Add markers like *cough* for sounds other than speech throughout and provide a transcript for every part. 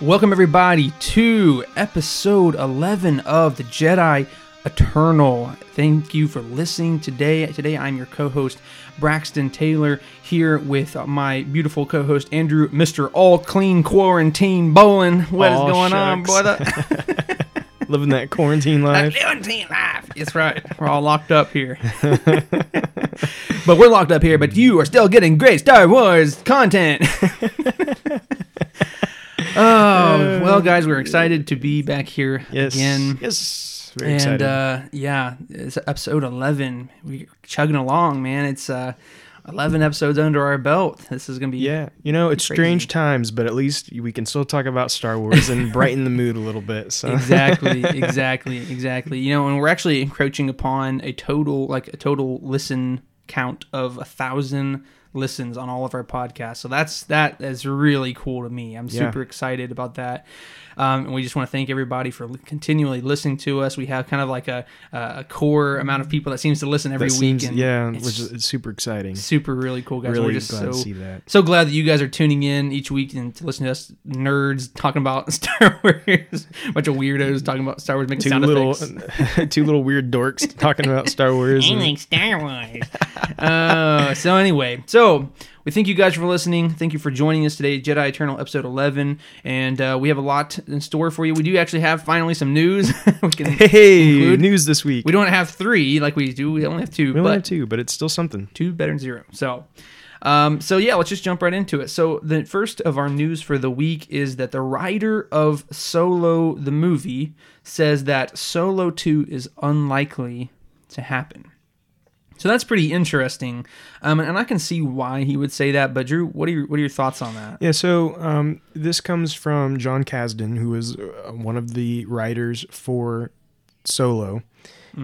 Welcome, everybody, to episode 11 of The Jedi Eternal. Thank you for listening today. Today, I'm your co host, Braxton Taylor, here with my beautiful co host, Andrew, Mr. All Clean Quarantine Bowling. What is Aw, going on, shucks. brother? *laughs* *laughs* Living that quarantine life. Quarantine life. That's right. We're all locked up here. *laughs* but we're locked up here, but you are still getting great Star Wars content. Oh, well, guys, we're excited to be back here Yes. again. Yes. Very and excited. uh, yeah, it's episode 11. We're chugging along, man. It's uh, 11 episodes under our belt. This is going to be. yeah. You know, it's crazy. strange times, but at least we can still talk about Star Wars and brighten the mood a little bit. So exactly *laughs* exactly exactly you know and we're actually encroaching upon a total like a total listen count of a thousand listens on all of our podcasts. So that's that is really cool to me. I'm Yeah. super excited about that um, and we just want to thank everybody for continually listening to us we have kind of like a, a core amount of people that seems to listen every that week seems, and yeah, it's which is super exciting. super really cool guys Really we're just glad so to see that. so glad that you guys are tuning in each week and to listen to us nerds talking about *laughs* Star Wars. A bunch of weirdos talking about Star Wars, making Two sound little, effects. *laughs* two little weird dorks talking about Star Wars. *laughs* I and- Star Wars. uh, so anyway, so we thank you guys for listening. Thank you for joining us today, Jedi Eternal episode 11, and uh, we have a lot in store for you. We do actually have finally some news. *laughs* we can. hey, include- news this week. We don't have three like we do. We only have two. We only but have two, but it's still something. two better than zero. So, um, so yeah, let's just jump right into it. So the first of our news for the week is that the writer of Solo the movie says that Solo two is unlikely to happen. So that's pretty interesting, um, and I can see why he would say that. But Drew, what are your what are your thoughts on that? Yeah, so um, this comes from Jon Kasdan, who is uh, one of the writers for Solo.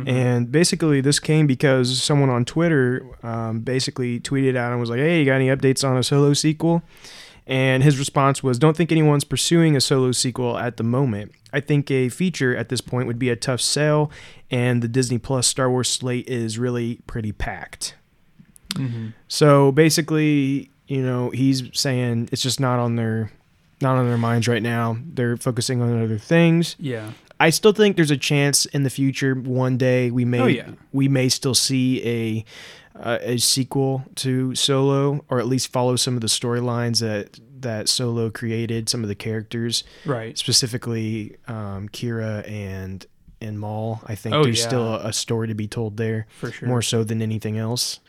And basically, this came because someone on Twitter um, basically tweeted out and was like, "Hey, you got any updates on a Solo sequel?" And his response was, "Don't think anyone's pursuing a Solo sequel at the moment. I think a feature at this point would be a tough sell, and the Disney Plus Star Wars slate is really pretty packed." Mm-hmm. So basically, you know, he's saying it's just not on their not on their minds right now. They're focusing on other things. Yeah, I still think there's a chance in the future one day we may Oh, yeah. we may still see a uh, a sequel to Solo or at least follow some of the storylines that that Solo created, some of the characters, right. specifically um, Qi'ra and and Maul. I think Oh, there's yeah. still a, a story to be told there For sure. more so than anything else.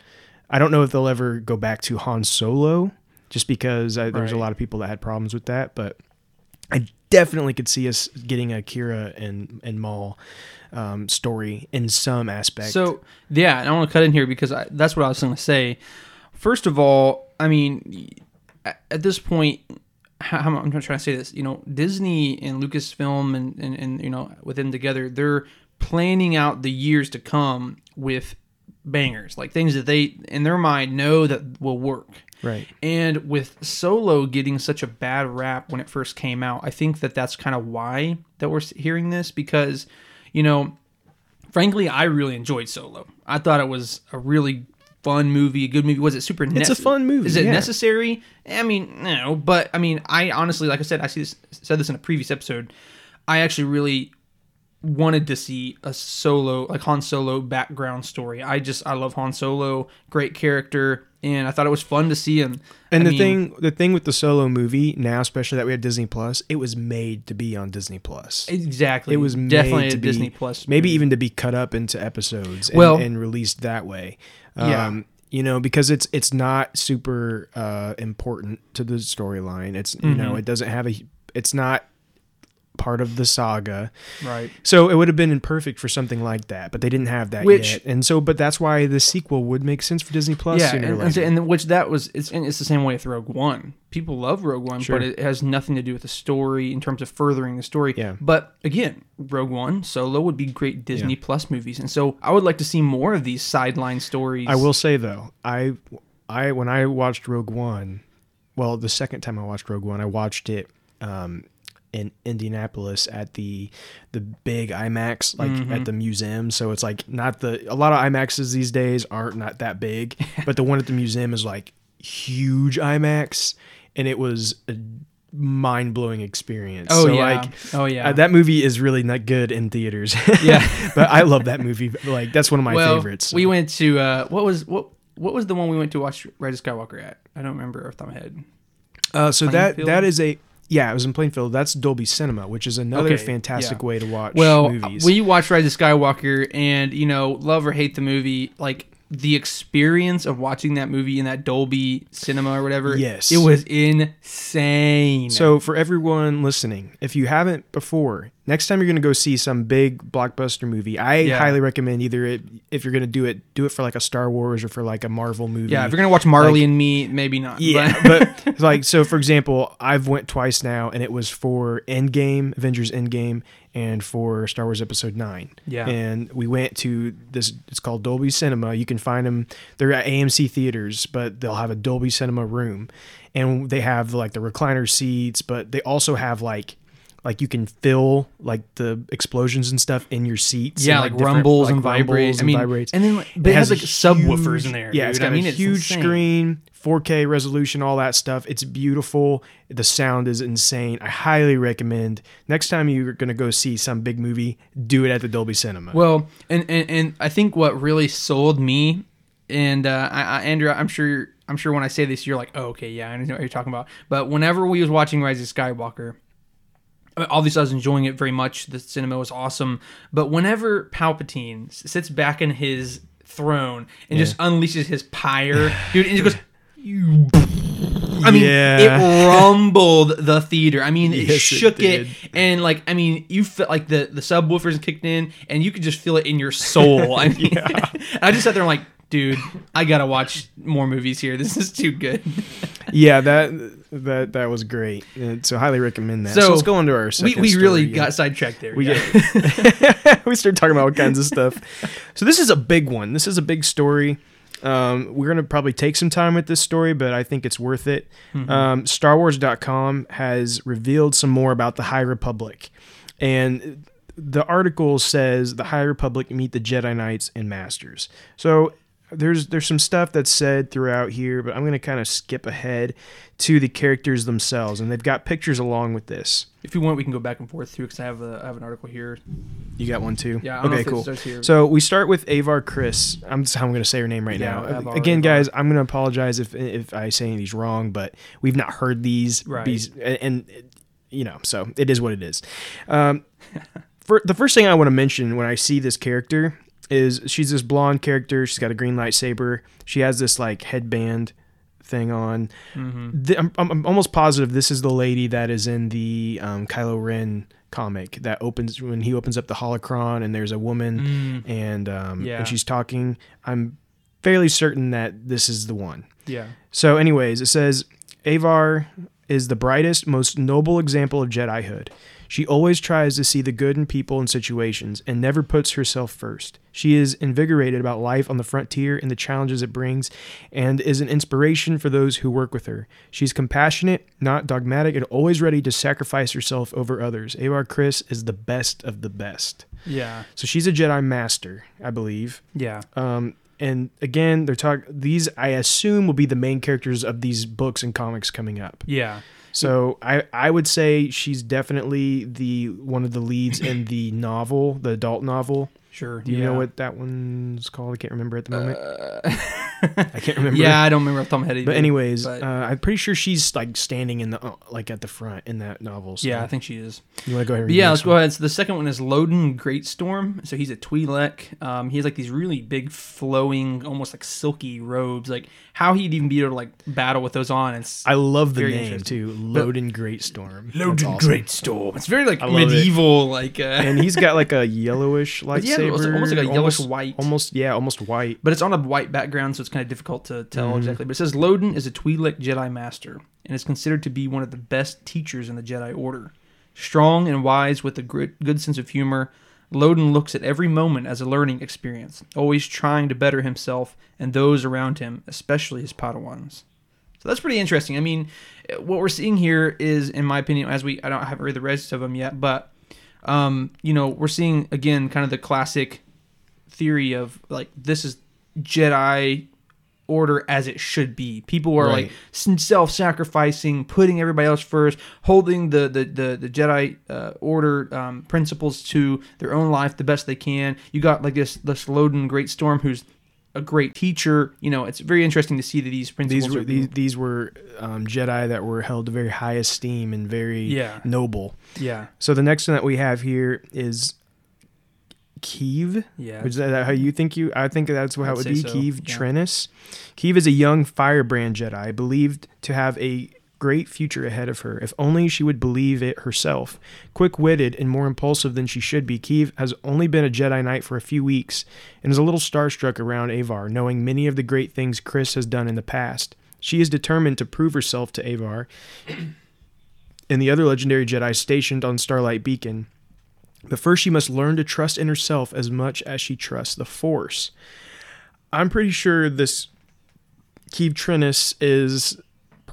I don't know if they'll ever go back to Han Solo, just because I, there's a lot of people that had problems with that. But I definitely could see us getting a Qi'ra and and Maul um, story in some aspect. So yeah, and I want to cut in here because I, that's what I was going to say. First of all, I mean, at, this point, I'm not trying to say this. You know, Disney and Lucasfilm and, and and you know within together, they're planning out the years to come with bangers, like things that they in their mind know that will work. Right, And with Solo getting such a bad rap when it first came out, I think that that's kind of why that we're hearing this because, you know, frankly, I really enjoyed Solo. I thought it was a really fun movie, a good movie. Was it super? It's a fun movie, Is it yeah. necessary? Eh, I mean, no, but I mean, I honestly, like I said, I see this, said this in a previous episode. I actually really wanted to see a solo like Han Solo background story. I just I love Han Solo, great character, and I thought it was fun to see him. and I the mean, thing the thing with the Solo movie now, especially that we had Disney Plus, it was made to be on Disney Plus. exactly, It was definitely made a to be- Disney Plus, maybe movie. even to be cut up into episodes and, Well- and released that way. Yeah. Um, you know, because it's it's not super uh, important to the storyline. It's you know, Mhm. it doesn't have a it's not part of the saga. right. So it would have been perfect for something like that, but they didn't have that Which- yet. And so but that's why the sequel would make sense for Disney Plus yeah, and, and, and which that was it's it's the same way with Rogue One. People love Rogue One, Sure. but it has nothing to do with the story in terms of furthering the story. Yeah. But again, Rogue One, Solo would be great Disney Plus movies, and so I would like to see more of these sideline stories. I will say though, I I when I watched Rogue One, well, the second time I watched Rogue One, I watched it um, in Indianapolis at the the big IMAX, like Mm-hmm. at the museum. So it's like not the a lot of IMAXs these days aren't not that big, *laughs* but the one at the museum is like huge IMAX, and it was a mind blowing experience. Oh so, yeah. like oh yeah. uh, that movie is really not good in theaters. *laughs* yeah. but I love that movie. Like that's one of my well, favorites. so. we went to uh, what was what what was the one we went to watch Rise of Skywalker at? I don't remember off the top of my head. Uh, so that that is a yeah, it was in Plainfield. That's Dolby Cinema, which is another Okay, fantastic yeah. way to watch uh, movies. Well, movies. we watched Rise of Skywalker, and you know, love or hate the movie, like the experience of watching that movie in that Dolby Cinema or whatever. Yes. it was insane. so for everyone listening, if you haven't before, next time you're going to go see some big blockbuster movie, I Yeah. highly recommend either it, if you're going to do it, do it for like a Star Wars or for like a Marvel movie. yeah, if you're gonna watch Marley like- and Me, maybe not. Yeah, but, but *laughs* like so for example, I've went twice now and it was for Endgame, Avengers Endgame and for Star Wars episode 9. Yeah. And we went to this it's called Dolby Cinema. You can find them they're at AMC theaters, but they'll have a Dolby Cinema room and they have like the recliner seats, but they also have like like you can feel like the explosions and stuff in your seats. yeah, and, like, different, rumbles like, and vibrates. I mean, vibrates. and then like, but it, has, like subwoofers in there. Yeah, dude. it's got I mean, a huge screen, 4K resolution, all that stuff. It's beautiful. The sound is insane. I highly recommend. Next time you're gonna go see some big movie, do it at the Dolby Cinema. Well, and, and and I think what really sold me, and uh, I, I, Andrew, I'm sure I'm sure when I say this, you're like, oh, okay, yeah, I know what you're talking about. But whenever we was watching Rise of Skywalker, obviously I was enjoying it very much. The cinema was awesome. But whenever Palpatine sits back in his throne and just unleashes his pyre, *sighs* dude, and it goes. I mean, Yeah. it rumbled the theater. I mean, it Yes, shook it, did. and like, I mean, you felt like the the subwoofers kicked in, and you could just feel it in your soul. I *laughs* mean, *laughs* I just sat there and like, dude, I gotta watch more movies here. This is too good. *laughs* yeah, that that that was great. So highly recommend that. So, So, let's go into our we second we really story. got sidetracked there. We yeah. *laughs* we start talking about all kinds of stuff. *laughs* So this is a big one. This is a big story. Um, we're gonna probably take some time with this story, but I think it's worth it. Um, StarWars.com has revealed some more about the High Republic, and the article says the High Republic meet the Jedi Knights and Masters. So there's there's some stuff that's said throughout here, but I'm gonna kind of skip ahead to the characters themselves, and they've got pictures along with this. If you want, we can go back and forth too, because I have a I have an article here. You got one too. Yeah. I don't know okay. Cool. So we start with Avar Kriss. I'm just how I'm going to say her name right Yeah, now. Avar, Again, Avar. guys, I'm going to apologize if if I say any of these wrong, but we've not heard these. Right. these and, and, you know, so it is what it is. Um, *laughs* for the first thing I want to mention when I see this character is she's this blonde character. She's got a green lightsaber. She has this like headband thing on. Mm-hmm. Th- I'm, I'm almost positive this is the lady that is in the um, Kylo Ren comic that opens when he opens up the holocron and there's a woman and um, Yeah. and she's talking. I'm fairly certain that this is the one. Yeah. So, anyways, it says Avar is the brightest, most noble example of Jedihood. She always tries to see the good in people and situations and never puts herself first. She is invigorated about life on the frontier and the challenges it brings and is an inspiration for those who work with her. She's compassionate, not dogmatic, and always ready to sacrifice herself over others. Avar Kriss is the best of the best. Yeah. So she's a Jedi master, I believe. Yeah. Um, and again, they're talking. These I assume will be the main characters of these books and comics coming up. Yeah. So I I would say she's definitely the one of the leads in the novel, the adult novel. Sure. Do you yeah. know what that one's called? I can't remember at the moment. Uh, *laughs* I can't remember. yeah, I don't remember off the top of my head. But anyways, but- uh, I'm pretty sure she's like standing in the uh, like at the front in that novel. So yeah, I think she is. you want to go ahead. And yeah, let's next go one? ahead. So the second one is Loden Greatstorm. So he's a Twi'lek. Um, he has like these really big, flowing, almost like silky robes. Like how he'd even be able to like battle with those on. It's I love the name too, Loden Greatstorm. Loden awesome. Greatstorm. It's very like love it. medieval, like. Uh, and he's got like a *laughs* yellowish lightsaber, yeah, it's almost like a yellowish almost- white. almost yeah, almost white. but it's on a white background, so it's kind of difficult to tell Mm-hmm. exactly. But it says Loden is a Twi'lek Jedi Master and is considered to be one of the best teachers in the Jedi Order. Strong and wise with a good, good sense of humor, Loden looks at every moment as a learning experience, always trying to better himself and those around him, especially his Padawans. So that's pretty interesting. I mean, what we're seeing here is, in my opinion, as we I don't I haven't read the rest of them yet, but um, you know, we're seeing again kind of the classic theory of like this is Jedi order as it should be. People are Right. like self-sacrificing, putting everybody else first, holding the the the, the Jedi uh, order um, principles to their own life the best they can. You got like this this Loden Greatstorm, who's a great teacher. You know, it's very interesting to see that these principles These were these, these were um, Jedi that were held to very high esteem and very Yeah. noble. yeah So the next one that we have here is Keeve. yeah Is that how you think you? I think that's how I'd it would be. so, Keeve yeah. Trennis. Keeve is a young firebrand Jedi, believed to have a great future ahead of her. If only she would believe it herself. Quick-witted and more impulsive than she should be, Keeve has only been a Jedi Knight for a few weeks and is a little starstruck around Avar, knowing many of the great things Kriss has done in the past. She is determined to prove herself to Avar and the other legendary Jedi stationed on Starlight Beacon. But first, she must learn to trust in herself as much as she trusts the Force. I'm pretty sure this Keeve Trennis is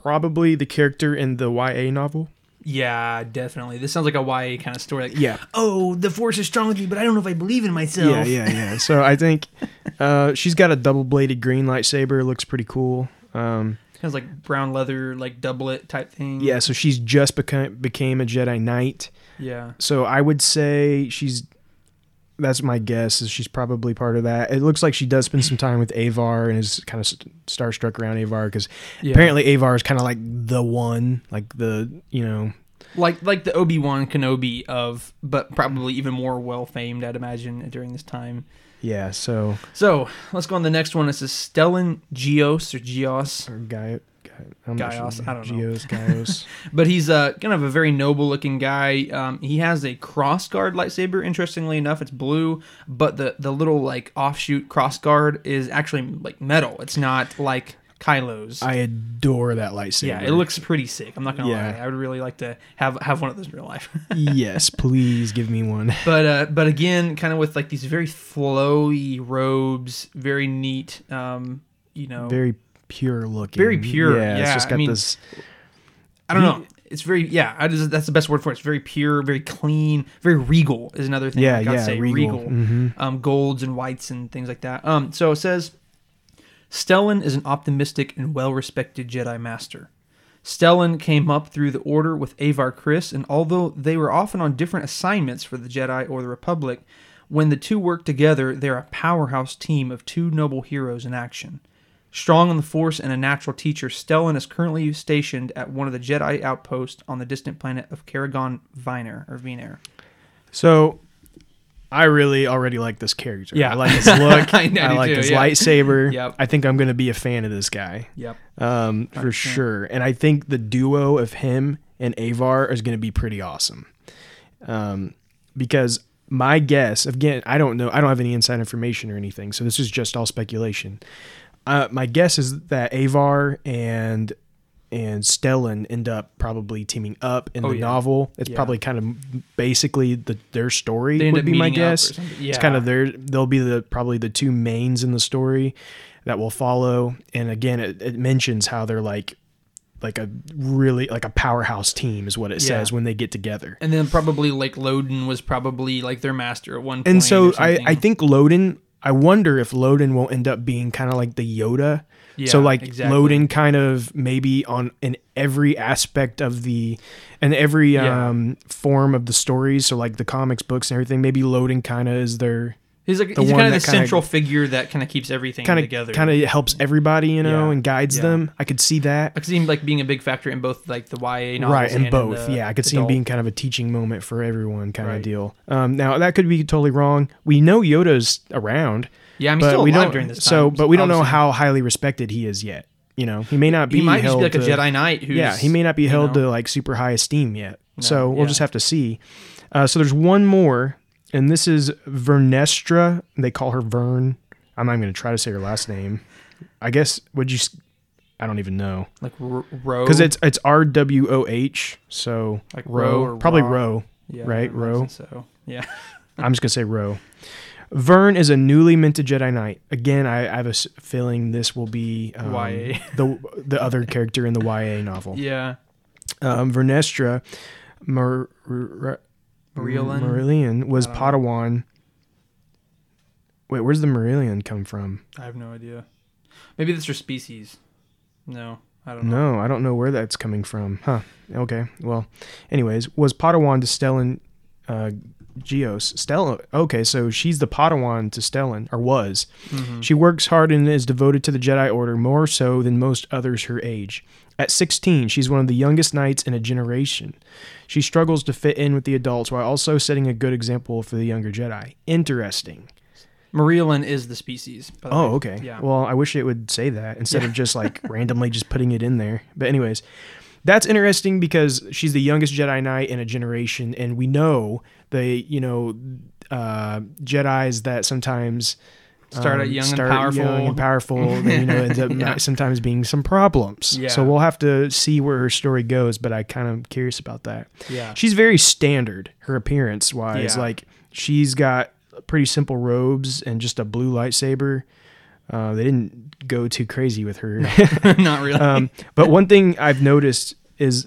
probably the character in the YA novel. yeah definitely. This sounds like a YA kind of story. Like, Yeah. oh, the Force is strong with me, but I don't know if I believe in myself. Yeah, yeah, yeah. So I think *laughs* uh, she's got a double bladed green lightsaber. Looks pretty cool. Um, Kind of like brown leather, like doublet type thing. yeah, so she's just become, became a Jedi Knight. yeah. So I would say she's. That's my guess. Is she's probably part of that. It looks like she does spend some *clears throat* time with Avar and is kind of starstruck around Avar because Yeah. apparently Avar is kind of like the one, like the you know. like like the Obi Wan Kenobi of, but probably even more well famed, I'd imagine, during this time. Yeah, so So let's go on the next one. This is Stellan Geos or Geos, or Guy, Guy I'm Gaios. I don't know. *laughs* Gaios. but he's uh, kind of a very noble looking guy. Um, he has a crossguard lightsaber. Interestingly enough, it's blue, but the the little like offshoot crossguard is actually like metal. It's not like Kylo's. I adore that lightsaber. yeah, it looks pretty sick. I'm not gonna Yeah. lie. I would really like to have have one of those in real life. *laughs* yes, please give me one. *laughs* but uh, but again, kind of with like these very flowy robes, very neat. Um, you know, Very pure looking. Very pure, Yeah, yeah, it's just I got mean, this. I don't know. It's very yeah. I just, that's the best word for it. It's very pure, very clean, very regal is another thing. Yeah, I gotta yeah, say regal. regal. Mhm. Um, golds and whites and things like that. Um, so it says, Stellan is an optimistic and well-respected Jedi Master. Stellan came up through the Order with Avar Kriss, and although they were often on different assignments for the Jedi or the Republic, when the two work together, they're a powerhouse team of two noble heroes in action. Strong on the Force and a natural teacher, Stellan is currently stationed at one of the Jedi outposts on the distant planet of Karagon Viner or Vener. So, I really already like this character. Yeah. *laughs* I like his look. I I like too, his yeah. lightsaber. Yep. I think I'm going to be a fan of this guy. Yep. um, for sure. And I think the duo of him and Avar is going to be pretty awesome. Um, because my guess, again, I don't know, I don't have any inside information or anything, so this is just all speculation. Uh, my guess is that Avar and and Stellan end up probably teaming up in Oh, the yeah. novel. It's Yeah. probably kind of basically the their story They would be my meeting up or guess. something. It's kind of their they'll be the probably the two mains in the story that will follow. And again, it, it mentions how they're like like a really like a powerhouse team is what it Yeah. says when they get together. And then probably like Loden was probably like their master at one point. And so I. I think Loden I wonder if Loden will end up being kind of like the Yoda. Yeah, so like exactly. Loden kind of maybe on in every aspect of the and every Yeah. um form of the stories. So like the comics, books, and everything. Maybe Loden kind of is their he's like the he's kind of the kinda- central figure that kind of keeps everything kinda, together. kind of helps everybody, you know, Yeah. and guides Yeah. them. I could see that. I could see him like being a big factor in both like the YA novels right, and in both. the yeah, I could see him being kind of a teaching moment for everyone, kind Right. of deal. Um, now that could be totally wrong. We know Yoda's around, Yeah, I mean, still we alive don't. during this time. so, but we don't know how highly respected he is yet. You know, he may not be. he might just held be like a Jedi Knight. Who's, yeah, he may not be held know, to like super high esteem yet. No, so we'll yeah. just have to see. Uh, so there's one more, and this is Vernestra. They call her Vern. I'm not going to try to say her last name. I guess would you? I don't even know like R- Ro because it's it's R W O H. So Like Ro, Ro or probably Ra. Ro. yeah, right, I Ro. So yeah, *laughs* I'm just gonna say Ro. Vern is a newly minted Jedi Knight. Again, I, I have a feeling this will be um, YA. the the other character in the YA novel. yeah. Um, Vernestra Mar- Marillion? Marillion was know. Padawan. Wait, where's the Marillion come from? I have no idea. Maybe that's her species. No, I don't know. No, I don't know where that's coming from. Huh. Okay. Well, anyways, was Padawan to Stellan uh, Geos? Stellan. Okay, so she's the Padawan to Stellan, or was. Mhm. She works hard and is devoted to the Jedi Order more so than most others her age. At 16, she's one of the youngest knights in a generation. She struggles to fit in with the adults while also setting a good example for the younger Jedi. Interesting. Marielin is the species. the Oh, way. okay. Yeah. Well, I wish it would say that instead Yeah. of just like *laughs* randomly just putting it in there. But anyways, that's interesting because she's the youngest Jedi Knight in a generation, and we know the you know uh, Jedi's that sometimes Start out um, young and powerful. young and powerful. then, you know, ends up *laughs* Yeah. sometimes being some problems. Yeah. So we'll have to see where her story goes. But I kind of curious about that. yeah. She's very standard, her appearance wise. Yeah. Like she's got pretty simple robes and just a blue lightsaber. Uh, they didn't go too crazy with her. *laughs* Not *laughs* really. um, but one thing I've noticed is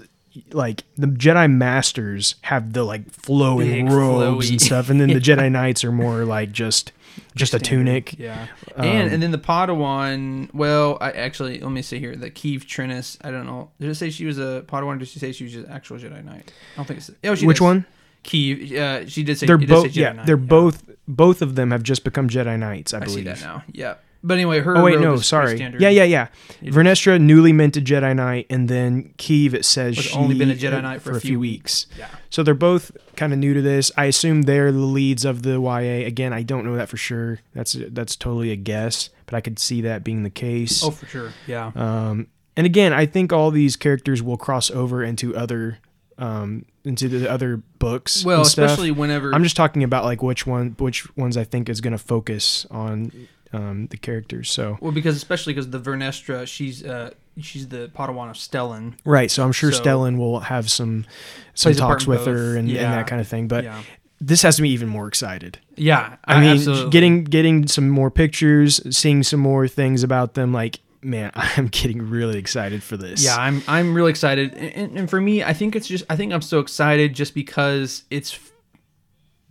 like the Jedi Masters have the like flowing Big, robes flowy. and stuff, and then the *laughs* Jedi Knights are more like just just a tunic. Yeah. Um, and and then the Padawan. Well, I actually let me see here. The Keeve Trennis. I don't know. Did it say she was a Padawan? Or did she say she was an actual Jedi Knight? I don't think it's. Oh, she Which does. one? Keeve. Uh, she did say. They're it does say both yeah, Knight, they're both both of them have just become Jedi Knights, I I see believe. that now. Yeah. But anyway, her. Oh wait, no, sorry. Yeah, yeah, yeah. Vernestra, newly minted Jedi Knight, and then Keeve. It says she's only been a Jedi Knight for a few weeks. Yeah. So they're both kind of new to this. I assume they're the leads of the YA. Again, I don't know that for sure. That's that's totally a guess, but I could see that being the case. Oh, for sure. Yeah. Um, and again, I think all these characters will cross over into other um, into the other books. Well, and stuff. especially whenever. I'm just talking about like which one, which ones I think is going to focus on um, the characters. So well, because especially because the Vernestra, she's uh, she's the Padawan of Stellan. right, so I'm sure So- Stellan will have some some talks with both. her and, Yeah. and that kind of thing. But yeah. this has me even more excited. Yeah. I mean, absolutely. getting getting some more pictures, seeing some more things about them. Like, man, *laughs* I'm getting really excited for this. Yeah, I'm I'm really excited, and, and, for me, I think it's just I think I'm so excited just because it's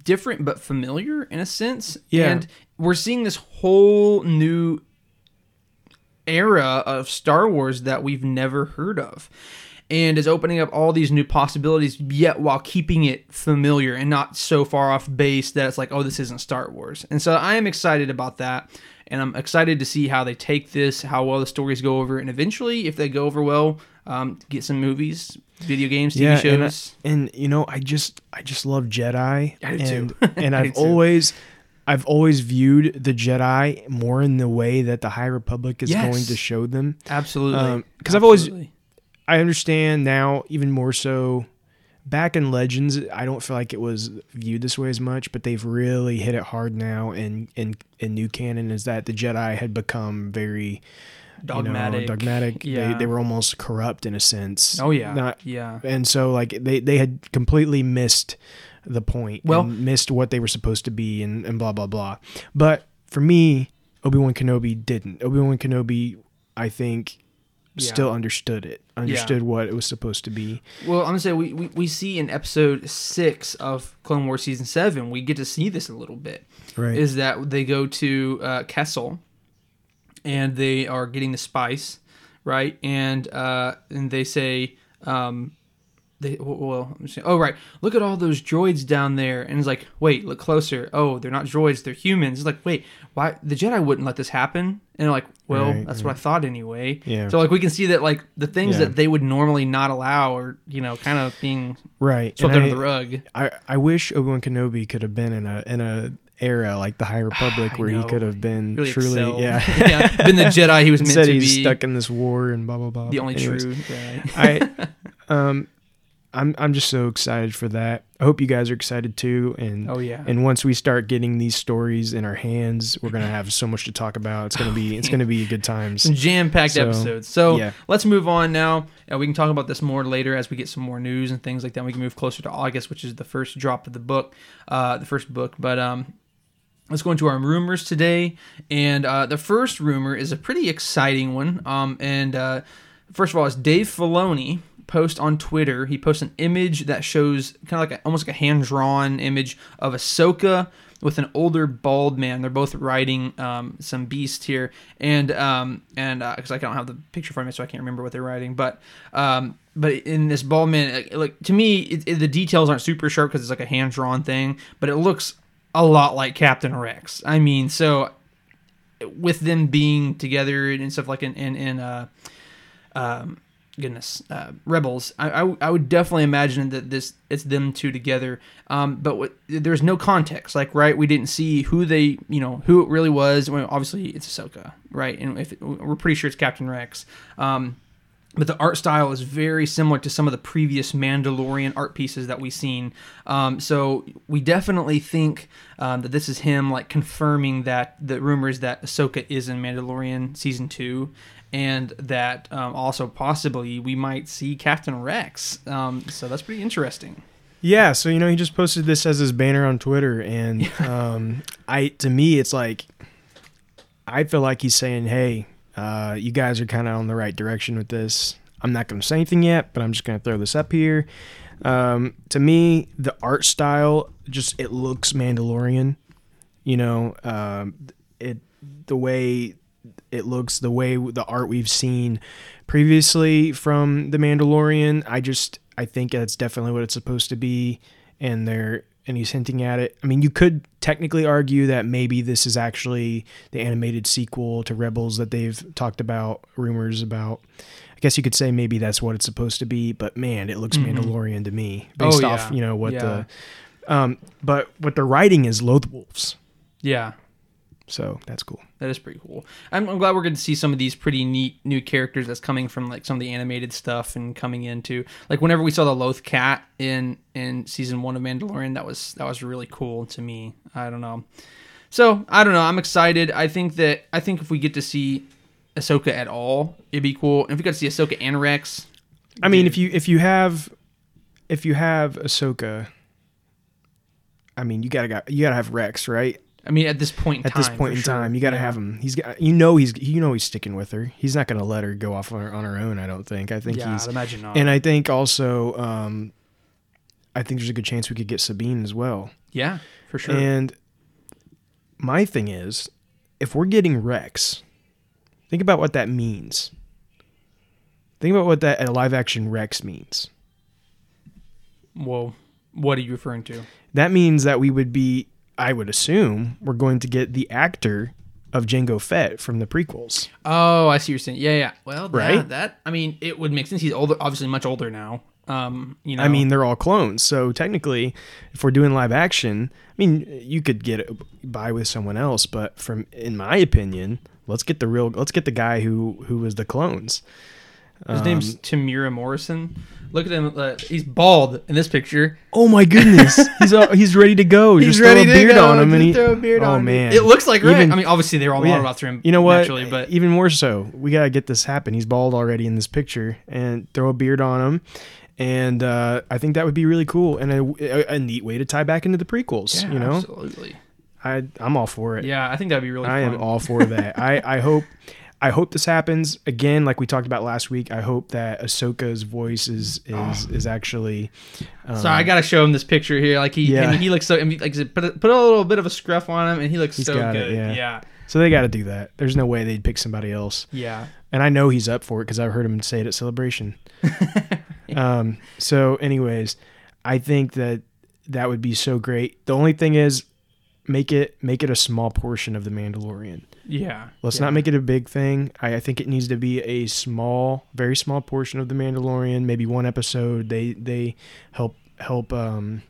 different but familiar in a sense. Yeah. and we're seeing this whole new era of Star Wars that we've never heard of. And is opening up all these new possibilities, yet while keeping it familiar and not so far off base that it's like, oh, this isn't Star Wars. And so I am excited about that. And I'm excited to see how they take this, how well the stories go over, and eventually, if they go over well, um, get some movies, video games, TV yeah, and, shows. and you know, I just I just love Jedi, I do and too. *laughs* and I've always I've always viewed the Jedi more in the way that the High Republic is Yes. going to show them. Absolutely. Um, 'cause I've always- I understand now even more so. Back in Legends, I don't feel like it was viewed this way as much, but they've really hit it hard now. In in in new canon, is that the Jedi had become very dogmatic. you know, dogmatic. Yeah. They, they were almost corrupt in a sense. Oh yeah. Not yeah. and so like they they had completely missed the point Well- and missed what they were supposed to be and, and blah blah blah but for me obi-wan kenobi didn't obi-wan kenobi i think Yeah. still understood it understood what it was supposed to be Well, I'm gonna say we, we, we see in episode six of Clone Wars season seven, we get to see this a little bit. right Is that they go to uh, Kessel, and they are getting the spice, right? And uh, and they say, um, they well, I'm saying, oh right, look at all those droids down there, and it's like, wait, look closer. Oh, they're not droids, they're humans. It's like, wait, why the Jedi wouldn't let this happen? And they're like, well, Right, that's what I thought anyway. Yeah. So like we can see that like the things Yeah. that they would normally not allow are you know kind of being right swept And under I, the rug. I, I wish obi-wan kenobi could have been in a in a era like the high republic I where he could have been Really truly excelled. yeah *laughs* yeah, been the Jedi he was *laughs* meant to he's be. stuck in this war and blah blah blah the only anyways. true Jedi. I *laughs* um I'm I'm just so excited for that. I hope you guys are excited too. And oh yeah. and once we start getting these stories in our hands, we're gonna have so much to talk about. It's gonna be it's gonna be good times. some jam-packed So, episodes. So yeah. let's move on now. Uh, we can talk about this more later as we get some more news and things like that. We can move closer to August, which is the first drop of the book, uh, the first book. But um, let's go into our rumors today. And uh, the first rumor is a pretty exciting one. Um, and uh, first of all, it's Dave Filoni, post on Twitter. He posts an image that shows kind of like a, almost like a hand drawn image of Ahsoka with an older bald man. They're both riding um, some beast here, and um, and because I don't have the picture for me, so I can't remember what they're riding. But um, but in this bald man, like to me, it, it, the details aren't super sharp because it's like a hand drawn thing, but it looks a lot like Captain Rex. I mean, so with them being together and stuff like in in, in uh, um, goodness, uh, Rebels, I, I, I would definitely imagine that this it's them two together. Um, but what, there's no context, like right, we didn't see who they, you know, who it really was. Well, obviously, it's Ahsoka, right? And if it, we're pretty sure it's Captain Rex. Um, but the art style is very similar to some of the previous Mandalorian art pieces that we've seen. Um, so we definitely think um, that this is him like confirming that the rumors that Ahsoka is in Mandalorian season two, and that um, also possibly we might see Captain Rex. Um, so that's pretty interesting. Yeah, so you know he just posted this as his banner on Twitter, and *laughs* um, I to me it's like I feel like he's saying, "Hey, uh, you guys are kind of on the right direction with this. I'm not going to say anything yet, but I'm just going to throw this up here. Um, to me, the art style just it looks Mandalorian. You know, um, it the way it looks, the way the art we've seen previously from the Mandalorian. I just I think that's definitely what it's supposed to be, and they're and he's hinting at it. I mean, you could technically argue that maybe this is actually the animated sequel to Rebels that they've talked about, rumors about. I guess you could say maybe that's what it's supposed to be, but man, it looks mm-hmm. Mandalorian to me based oh, yeah. off, you know, what yeah. the um but what the writing is Loth Wolves. Yeah. So that's cool. That is pretty cool. I'm, I'm glad we're going to see some of these pretty neat new characters that's coming from like some of the animated stuff and coming into like whenever we saw the Loth cat in in season one of Mandalorian, that was that was really cool to me. I don't know. So I don't know. I'm excited. I think that I think if we get to see Ahsoka at all, it'd be cool. And if we got to see Ahsoka and Rex, I mean, if you if you have if you have Ahsoka, I mean, you gotta got you gotta have Rex, right? I mean, at this point, at time, this point in sure. time, you got to yeah. have him. He's got, you know, he's, you know, he's sticking with her. He's not going to let her go off on her, on her own. I don't think. I think yeah, he's. I'd imagine not. And I think also, um, I think there's a good chance we could get Sabine as well. Yeah, for sure. And my thing is, if we're getting Rex, think about what that means. Think about what that a live action Rex means. Well, what are you referring to? That means that we would be I would assume we're going to get the actor of Jango Fett from the prequels. Oh, I see what you're saying. Yeah, yeah. Well, right. That, that I mean, it would make sense. He's older, obviously much older now. Um, you know. I mean, they're all clones, so technically, if we're doing live action, I mean, you could get by with someone else, but from in my opinion, let's get the real. Let's get the guy who who was the clones. His um, name's Temuera Morrison. Look at him. Uh, he's bald in this picture. Oh my goodness. *laughs* he's uh, he's ready to go. He's Just ready throw a beard on him. And he, throw a beard oh, on man. It looks like Even, I mean, obviously they were all modeled yeah. after him. You know what? But even more so, we gotta get this happen. He's bald already in this picture, and throw a beard on him. And uh, I think that would be really cool and a, a, a, neat way to tie back into the prequels. Yeah, you know, absolutely. I I'm all for it. Yeah, I think that'd be really. Cool. I fun. am all for that. I I hope *laughs* I hope this happens again, like we talked about last week. I hope that Ahsoka's voice is is oh. is actually. Um, Sorry, I gotta show him this picture here. Like he, yeah. he looks so. I mean, like put a, put a little bit of a scruff on him, and he looks so good. It, yeah. yeah. So they got to do that. There's no way they'd pick somebody else. Yeah. And I know he's up for it because I've heard him say it at Celebration. *laughs* um. So, anyways, I think that that would be so great. The only thing is, make it make it a small portion of the Mandalorian. Yeah. Let's yeah. not make it a big thing. I, I, think it needs to be a small, very small portion of the Mandalorian. Maybe one episode. They they help help um,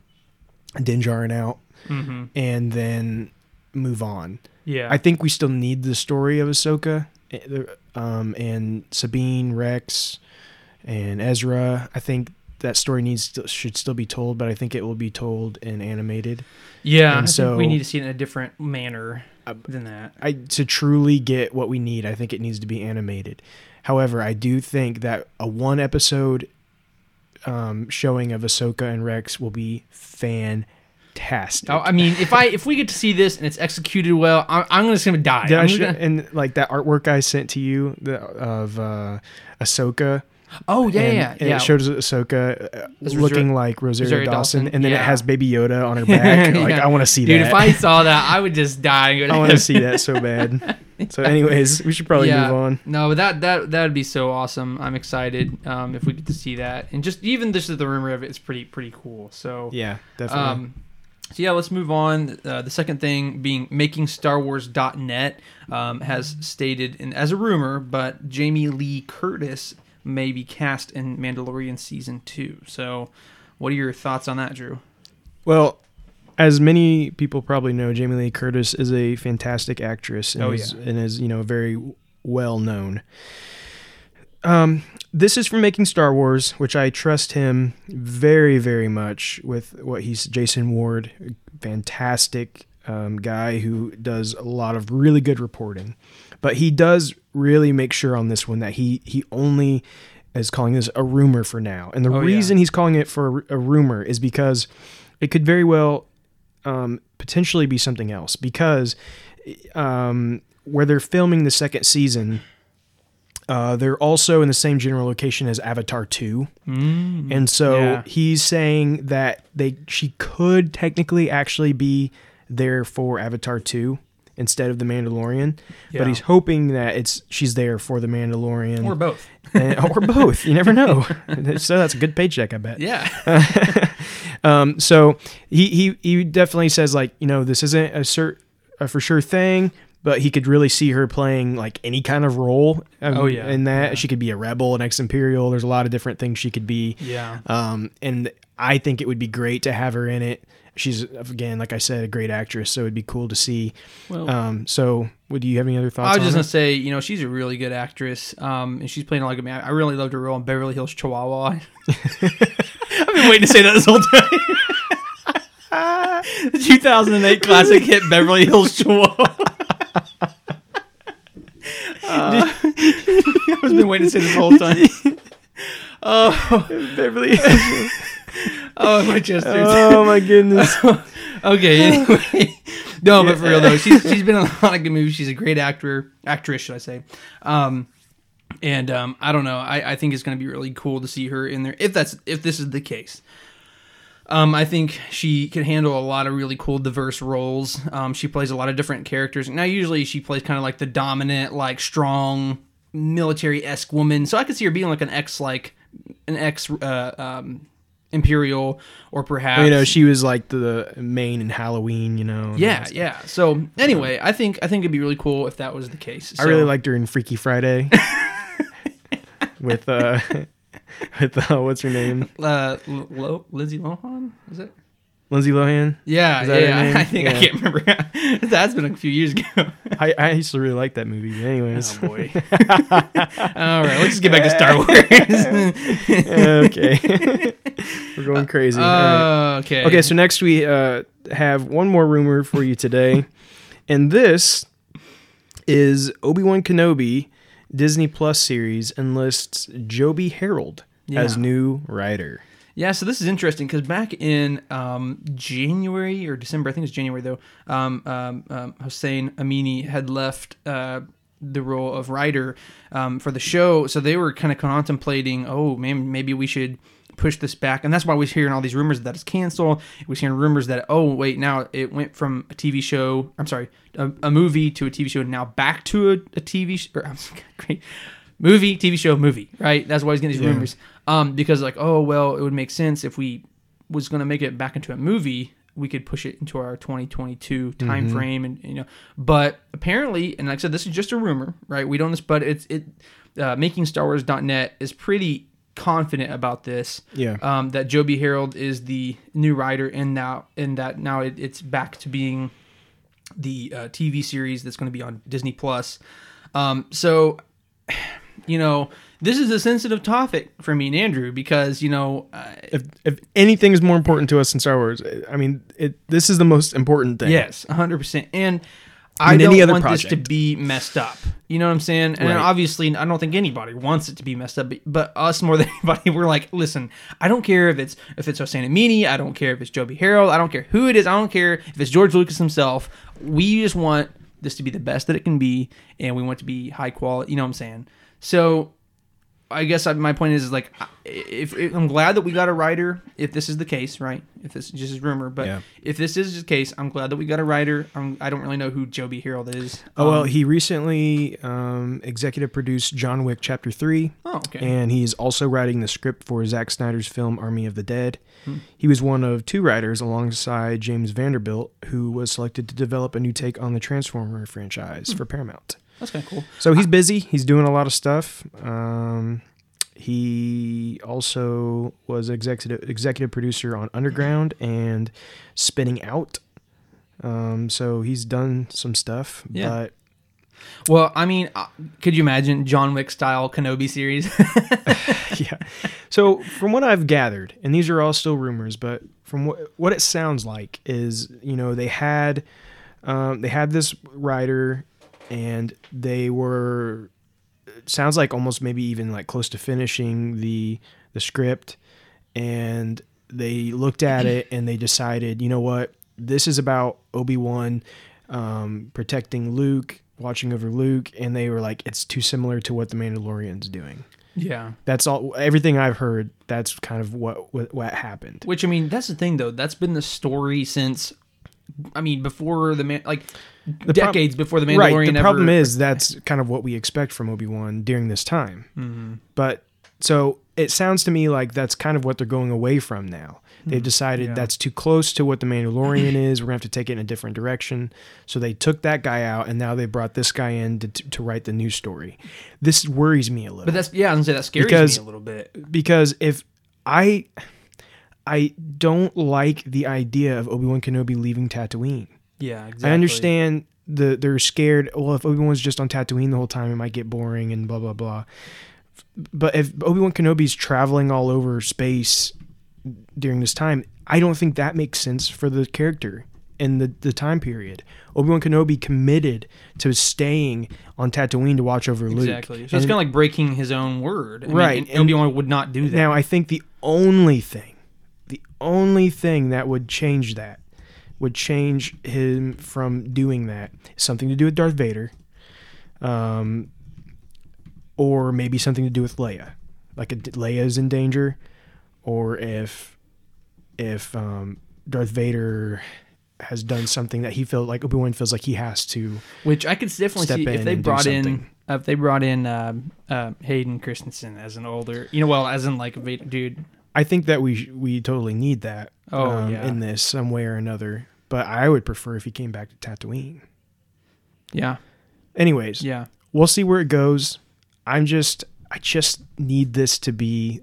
Din Djarin out, mm-hmm. and then move on. Yeah. I think we still need the story of Ahsoka, eh, um, and Sabine, Rex, and Ezra. I think that story needs to, should still be told, but I think it will be told in animated. Yeah, and so we need to see it in a different manner uh, than that. I to truly get what we need, I think it needs to be animated. However, I do think that a one episode um, showing of Ahsoka and Rex will be fantastic. Oh, I mean, if I if we get to see this and it's executed well, I'm, I'm just gonna die. Gonna, and like that artwork I sent to you the, of uh, Ahsoka Oh yeah, and, yeah, and yeah. it shows Ahsoka uh, That's looking Rosario- like Rosario, Rosario Dawson, Dawson, and then it has Baby Yoda on her *laughs* back. Like Yeah. I want to see Dude, that. Dude, if I saw that, I would just die. And go to I want to see that so bad. *laughs* So, anyways, we should probably Yeah. move on. No, but that that that would be so awesome. I'm excited um, if we get to see that, and just even just the rumor of it is pretty pretty cool. So Yeah, definitely. Um, so yeah, let's move on. Uh, the second thing being making Star Wars.net um, has stated, and as a rumor, but Jamie Lee Curtis may be cast in Mandalorian season two. So, what are your thoughts on that, Drew? Well, as many people probably know, Jamie Lee Curtis is a fantastic actress and, Oh, is, yeah. and is you know very well known. Um, this is from making Star Wars, which I trust him very, very much with what he's Jason Ward, fantastic um, guy who does a lot of really good reporting, but he does really make sure on this one that he he only is calling this a rumor for now, and the Oh, yeah. reason he's calling it for a rumor is because it could very well um, potentially be something else because um, where they're filming the second season. Uh, they're also in the same general location as Avatar 2. And so Yeah. he's saying that they she could technically actually be there for Avatar 2 instead of the Mandalorian, Yeah. but he's hoping that it's she's there for the Mandalorian Or both? and- or *laughs* both. You never know. *laughs* so that's a good paycheck, I bet. Yeah. *laughs* Um, so he, he he definitely says like you know this isn't a cert a for sure thing, but he could really see her playing like any kind of role. um, Oh, yeah. in that Yeah. she could be a rebel, an ex imperial. There's a lot of different things she could be. Yeah. Um, and I think it would be great to have her in it. She's again, like I said, a great actress, so it'd be cool to see. Well, Um, so would you have any other thoughts? I was just on gonna say, you know, she's a really good actress, um, and she's playing a lot of good. I really loved her role in Beverly Hills Chihuahua. *laughs* I've been waiting to say that this whole time. *laughs* the 2008 classic hit Beverly Hills Chihuahua. *laughs* I've been waiting to say this whole time. Oh, it? Beverly. Oh, my chest hurts. oh my goodness. *laughs* okay, anyway. No, but for real though, she's she's been in a lot of good movies. She's a great actor, actress, should I say? Um, and um, I don't know. I, I think it's going to be really cool to see her in there if that's if this is the case. Um, I think she can handle a lot of really cool, diverse roles. Um, she plays a lot of different characters. Now, usually she plays kind of like the dominant, like strong, military esque woman. So I could see her being like an ex, like an ex uh, um, imperial, or perhaps you know, she was like the main in Halloween. You know. yeah, yeah. So anyway, I think I think it'd be really cool if that was the case. I really liked her in Freaky Friday *laughs* with uh *laughs* with uh, what's her name uh, L- Lo- Lindsay Lohan. Is it? Lindsay Lohan. Yeah, Is yeah. that her yeah. *laughs* I think I can't remember. *laughs* That's been a few years ago. I, I used to really like that movie. but Anyways, Oh boy. *laughs* All right, let's just get back to Star Wars. okay, we're going crazy. All right. Uh, okay. Okay, so next we uh, have one more rumor for you today, and this is Obi Wan Kenobi Disney Plus series enlists Joby Harold as new writer. Yeah, so this is interesting because back in um, January or December, I think it's January though, um, um, um, Hossein Amini had left uh, the role of writer um, for the show. So they were kind of contemplating, oh man, maybe we should push this back. And that's why we was hearing all these rumors that it's canceled. We was hearing rumors that, oh, wait, now it went from a TV show, I'm sorry, a, a movie to a TV show, and now back to a, a TV show. *laughs* Great movie, TV show, movie, right? That's why he's getting these Yeah. rumors. Um, because like, oh well, it would make sense if we was going to make it back into a movie, we could push it into our 2022 time Mm-hmm. frame, and you know. But apparently, and like I said, this is just a rumor, right? We don't, but it's it. Uh, making Star Wars.net is pretty confident about this. Yeah. Um, that Joby Harold is the new writer, and now and that now it, it's back to being the uh, TV series that's going to be on Disney Plus. Um, so, *sighs* you know, this is a sensitive topic for me and Andrew because you know, uh, If if anything is more important to us in Star Wars, I mean, it this is the most important thing. yes, hundred percent, and. I don't want this to be messed up. You know what I'm saying? And Right. obviously, I don't think anybody wants it to be messed up. But, but us more than *laughs* anybody, we're like, listen, I don't care if it's if it's Hossein Amini. I don't care if it's Joby Harold. I don't care who it is. I don't care if it's George Lucas himself. We just want this to be the best that it can be, and we want it to be high quality. You know what I'm saying? So I guess I, my point is, is like, if, if I'm glad that we got a writer, if this is the case, right? If this is just a rumor, but Yeah. if this is the case, I'm glad that we got a writer. I'm, I don't really know who Joby Harold is. Oh well, Um, he recently um, executive produced John Wick Chapter Three, oh, okay. and he's also writing the script for Zack Snyder's film Army of the Dead. He was one of two writers alongside James Vanderbilt, who was selected to develop a new take on the Transformer franchise for Paramount. That's kind of cool. So he's busy. He's doing a lot of stuff. Um, he also was executive executive producer on Underground and Spinning Out. Um, so he's done some stuff, Yeah. but Well, I mean, uh, could you imagine John Wick style Kenobi series? *laughs* *laughs* yeah. So from what I've gathered, and these are all still rumors, but from what what it sounds like is, you know, they had um, they had this writer, and they were it sounds like almost maybe even like close to finishing the the script, and they looked at it and they decided, you know what, this is about Obi Wan um, protecting Luke, watching over Luke, and they were like, it's too similar to what the Mandalorian's doing yeah. that's all everything i've heard that's kind of what what, what happened Which I mean, that's the thing though. That's been the story since. I mean, before the man, like prob- decades before the Mandalorian. right the problem is that's kind of what we expect from obi-wan during this time Mm-hmm. but so it sounds to me like that's kind of what they're going away from now they've decided Hmm. Yeah. that's too close to what the mandalorian is we're gonna have to take it in a different direction so they took that guy out and now they brought this guy in to, to write the new story this worries me a little But that's yeah, I was gonna say that scares Because- me a little bit. because if I I don't like the idea of Obi Wan Kenobi leaving Tatooine. Yeah, exactly. I understand the they're scared. Well, if Obi Wan's just on Tatooine the whole time, it might get boring and blah blah blah. But if Obi Wan Kenobi's traveling all over space during this time, I don't think that makes sense for the character in the, the time period. Obi Wan Kenobi committed to staying on Tatooine to watch over Luke. Exactly. So it's kind of like breaking his own word. I Right, and and- Obi Wan would not do that. Now, I think the only thing, the only thing that would change that, would change him from doing that. something to do with Darth Vader, um, or maybe something to do with Leia, like a, Leia is in danger, or if if um, Darth Vader has done something that he feels like Obi Wan feels like he has to. Which I could definitely Step see if they brought in uh, if they brought in um uh, Hayden Christensen as an older, you know, well, as in like a Vader dude. I think that we sh- we totally need that. Oh, um, yeah. in this some way or another. But I would prefer if he came back to Tatooine. Yeah, Anyways, yeah. we'll see where it goes. I'm just I just need this to be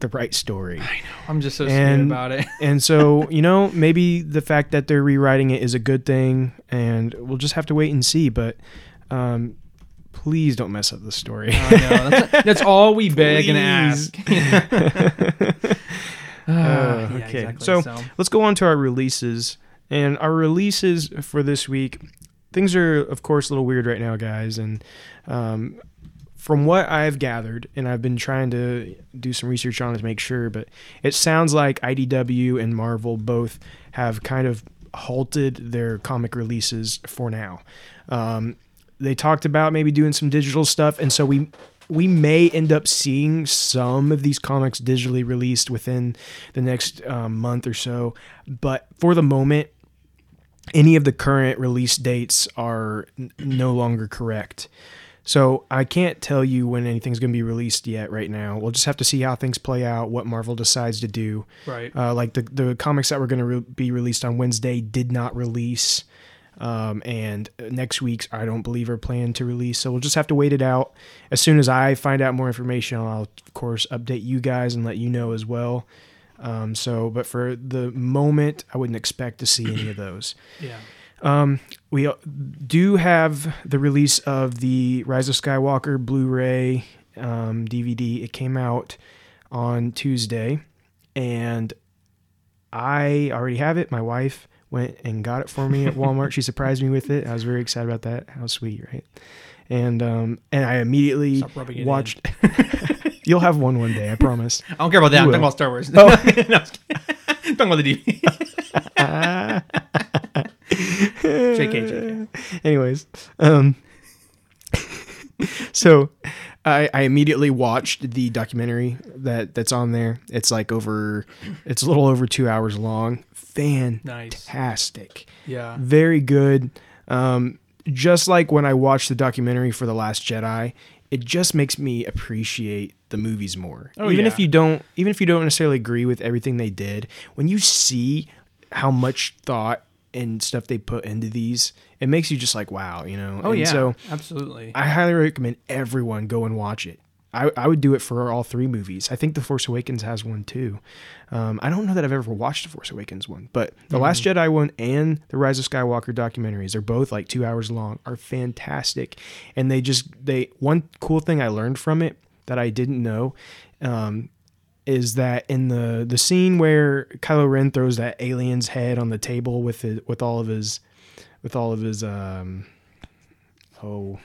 the right story. I know. I'm just so scared And- about it. *laughs* And so, you know, maybe the fact that they're rewriting it is a good thing and we'll just have to wait and see, but um please don't mess up the story. I know. That's, *laughs* that's all we beg and ask. *laughs* Ah, Uh, yeah, okay. exactly. So- so Let's go on to our releases. And our releases for this week, things are, of course, a little weird right now, guys. And um, from what I've gathered, and I've been trying to do some research on it to make sure, but it sounds like IDW and Marvel both have kind of halted their comic releases for now. Um, they talked about maybe doing some digital stuff, and so we we may end up seeing some of these comics digitally released within the next um, month or so. But for the moment, any of the current release dates are n- no longer correct. So I can't tell you when anything's going to be released yet right now. We'll just have to see how things play out, what Marvel decides to do. right. Uh, like the the comics that were going to re- be released on Wednesday did not release, um, and next week's I don't believe are planned to release. So we'll just have to wait it out. As soon as I find out more information, I'll of course update you guys and let you know as well. Um, so, but for the moment, I wouldn't expect to see any of those. *clears throat* yeah. Um, we do have the release of the Rise of Skywalker Blu-ray um, DVD. It came out on Tuesday, and I already have it. My wife went and got it for me at Walmart. she surprised me with it. I was very excited about that. How sweet, right? And um, and I immediately Stop rubbing it in. watched. *laughs* You'll have one one day, I promise. *laughs* I don't care about that. I'm will. talking about Star Wars. Oh. *laughs* no, *laughs* I'm talking about the DVD. JK, JK. Anyways, um, so I, I immediately watched the documentary that that's on there. It's like over, it's a little over two hours long. Fantastic, Yeah. very good. Um, just like when I watched the documentary for the Last Jedi, it just makes me appreciate the movies more. Oh, even yeah. if you don't, even if you don't necessarily agree with everything they did, when you see how much thought and stuff they put into these, it makes you just like, wow, you know. Oh And yeah. So absolutely. I highly recommend everyone go and watch it. I, I would do it for all three movies. I think The Force Awakens has one too. Um, I don't know that I've ever watched The Force Awakens one, but The Last Jedi one and the Rise of Skywalker documentaries, they're both like two hours long, are fantastic. And they just, they, one cool thing I learned from it that I didn't know um, is that in the, the scene where Kylo Ren throws that alien's head on the table with it, with all of his, with all of his, um, oh,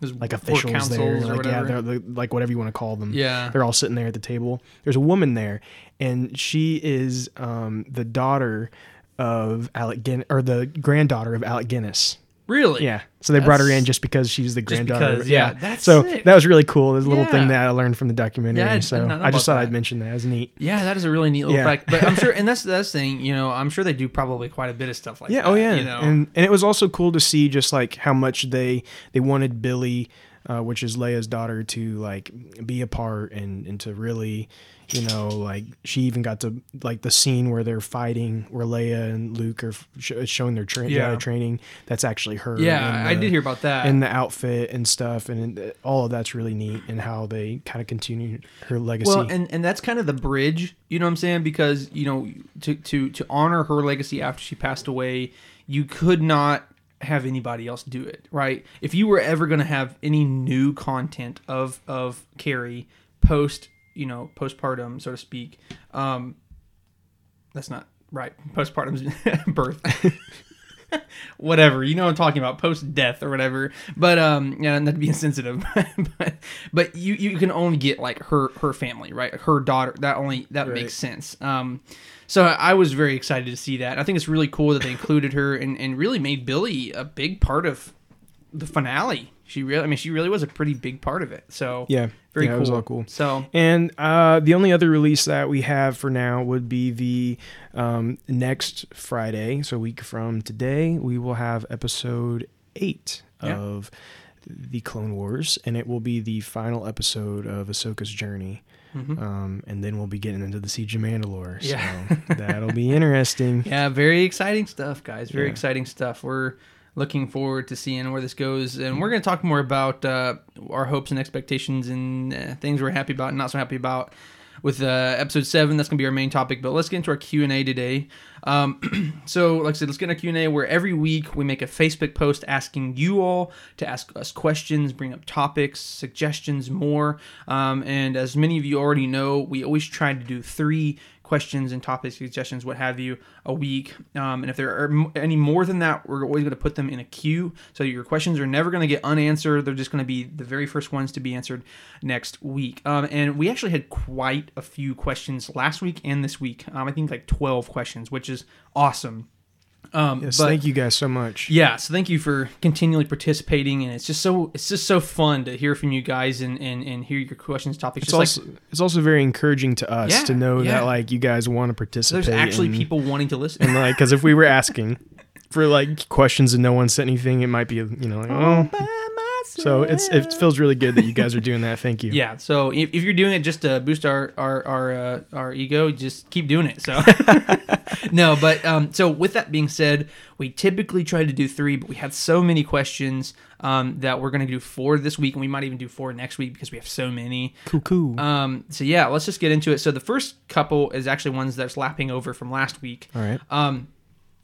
There's like officials there, or like yeah, whatever. they're the, like whatever you want to call them. Yeah. they're all sitting there at the table. There's a woman there, and she is um, the daughter of Alec Guinness, or the granddaughter of Alec Guinness. Really? Yeah, so they brought her in just because she's the Just granddaughter. because, yeah, that's so sick. that was really cool. There's a little Yeah. thing that I learned from the documentary. Yeah, I so I just thought that. I'd mention that. It was neat. Yeah, that is a really neat little Yeah. fact. But I'm sure, and that's *laughs* that's the thing. You know, I'm sure they do probably quite a bit of stuff like yeah that. oh yeah You know, and and it was also cool to see just like how much they they wanted Billie uh, which is leia's daughter to like be a part and and to really you know like she even got to like the scene where they're fighting where leia and luke are sh- showing their tra- Yeah. Training that's actually her yeah, in I did hear about that. in the outfit and stuff and it- all of that's really neat and how they kind of continue her legacy Well, and, and that's kind of the bridge, you know what I'm saying? Because, you know, to, to, to honor her legacy after she passed away, you could not have anybody else do it, right? If you were ever going to have any new content of, of Carrie post, you know, postpartum, so to speak, um, that's not right. Postpartum *laughs* birth. *laughs* whatever you know what i'm talking about post death or whatever but um yeah not to be *laughs* insensitive but but you you can only get like her her family right her daughter that only that Right. makes sense um so i was very excited to see that i think it's really cool that they included her and and really made Billie a big part of the finale she really i mean she really was a pretty big part of it so yeah very yeah, cool it was all cool so And uh, the only other release that we have for now would be the um, next Friday. So a week from today, we will have episode eight Yeah. of the Clone Wars, and it will be the final episode of Ahsoka's journey. Um, and then we'll be getting into the Siege of Mandalore. So Mm-hmm. Yeah. that'll be interesting. *laughs* Yeah, very exciting stuff, guys. Very Yeah. exciting stuff. We're looking forward to seeing where this goes, and we're going to talk more about uh, our hopes and expectations and uh, things we're happy about and not so happy about with uh, episode seven. That's to be our main topic. But let's get into our Q and A today. Um, *clears throat* so, like I said, let's get into Q and A where every week we make a Facebook post asking you all to ask us questions, bring up topics, suggestions, more. Um, and as many of you already know, we always try to do three questions and topic suggestions, what have you, a week. Um, and if there are any more than that, we're always going to put them in a queue. So your questions are never going to get unanswered. They're just going to be the very first ones to be answered next week. Um, and we actually had quite a few questions last week and this week. Um, I think like 12 questions, which is awesome. Um, Yes, but- thank you guys so much. yeah, so thank you for continually participating, and it's just so it's just so fun to hear from you guys and and, and hear your questions, topics. It's just also like it's also very encouraging to us Yeah, to know yeah. that like you guys want to participate. there's actually and- people wanting to listen. and like because if we were asking *laughs* for like questions and no one said anything, it might be you know like oh. So it's it feels really good that you guys are *laughs* doing that. Thank you. Yeah, so if, if you're doing it just to boost our our our, uh, our ego, just keep doing it. So *laughs* no, but um, so with that being said, we typically try to do three, but we had so many questions um, that we're gonna do four this week, and we might even do four next week because we have so many. Cool, cool. Um, so yeah, let's just get into it. So the first couple is actually ones that's lapping over from last week. All right. Um,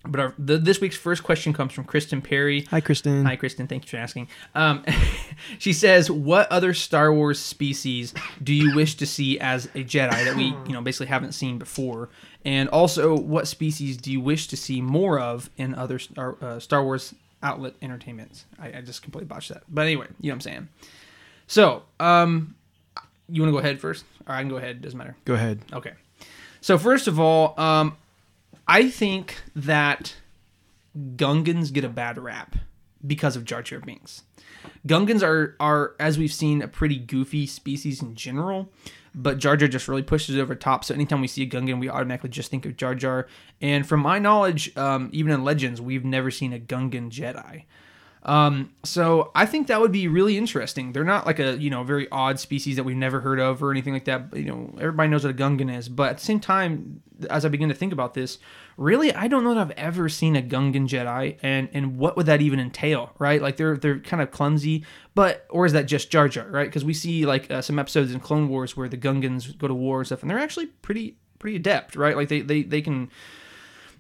but our, the, this week's first question comes from Kristen Perry. Hi, Kristen. Hi, Kristen. Thank you for asking. Um, *laughs* she says, "What other Star Wars species do you wish to see as a Jedi that we, you know, basically haven't seen before? And also, what species do you wish to see more of in other Star, uh, Star Wars outlet entertainments?" I, I just completely botched that. But anyway, you know what I'm saying. So, um, you want to go ahead first, or I can go ahead. Doesn't matter. Go ahead. Okay. So first of all, um, I think that Gungans get a bad rap. because of Jar Jar Binks. Gungans are are as we've seen a pretty goofy species in general, but Jar Jar just really pushes it over top. So anytime we see a Gungan, we automatically just think of Jar Jar. And from my knowledge, um, even in Legends, we've never seen a Gungan Jedi. Um, so I think that would be really interesting. They're not like a you know very odd species that we've never heard of or anything like that. You know, everybody knows what a Gungan is, but at the same time, as I begin to think about this, really I don't know that I've ever seen a Gungan Jedi, and and what would that even entail, right? Like they're they're kind of clumsy, but or is that just Jar Jar, right? Because we see like uh, some episodes in Clone Wars where the Gungans go to war and stuff, and they're actually pretty pretty adept, right? Like they they they can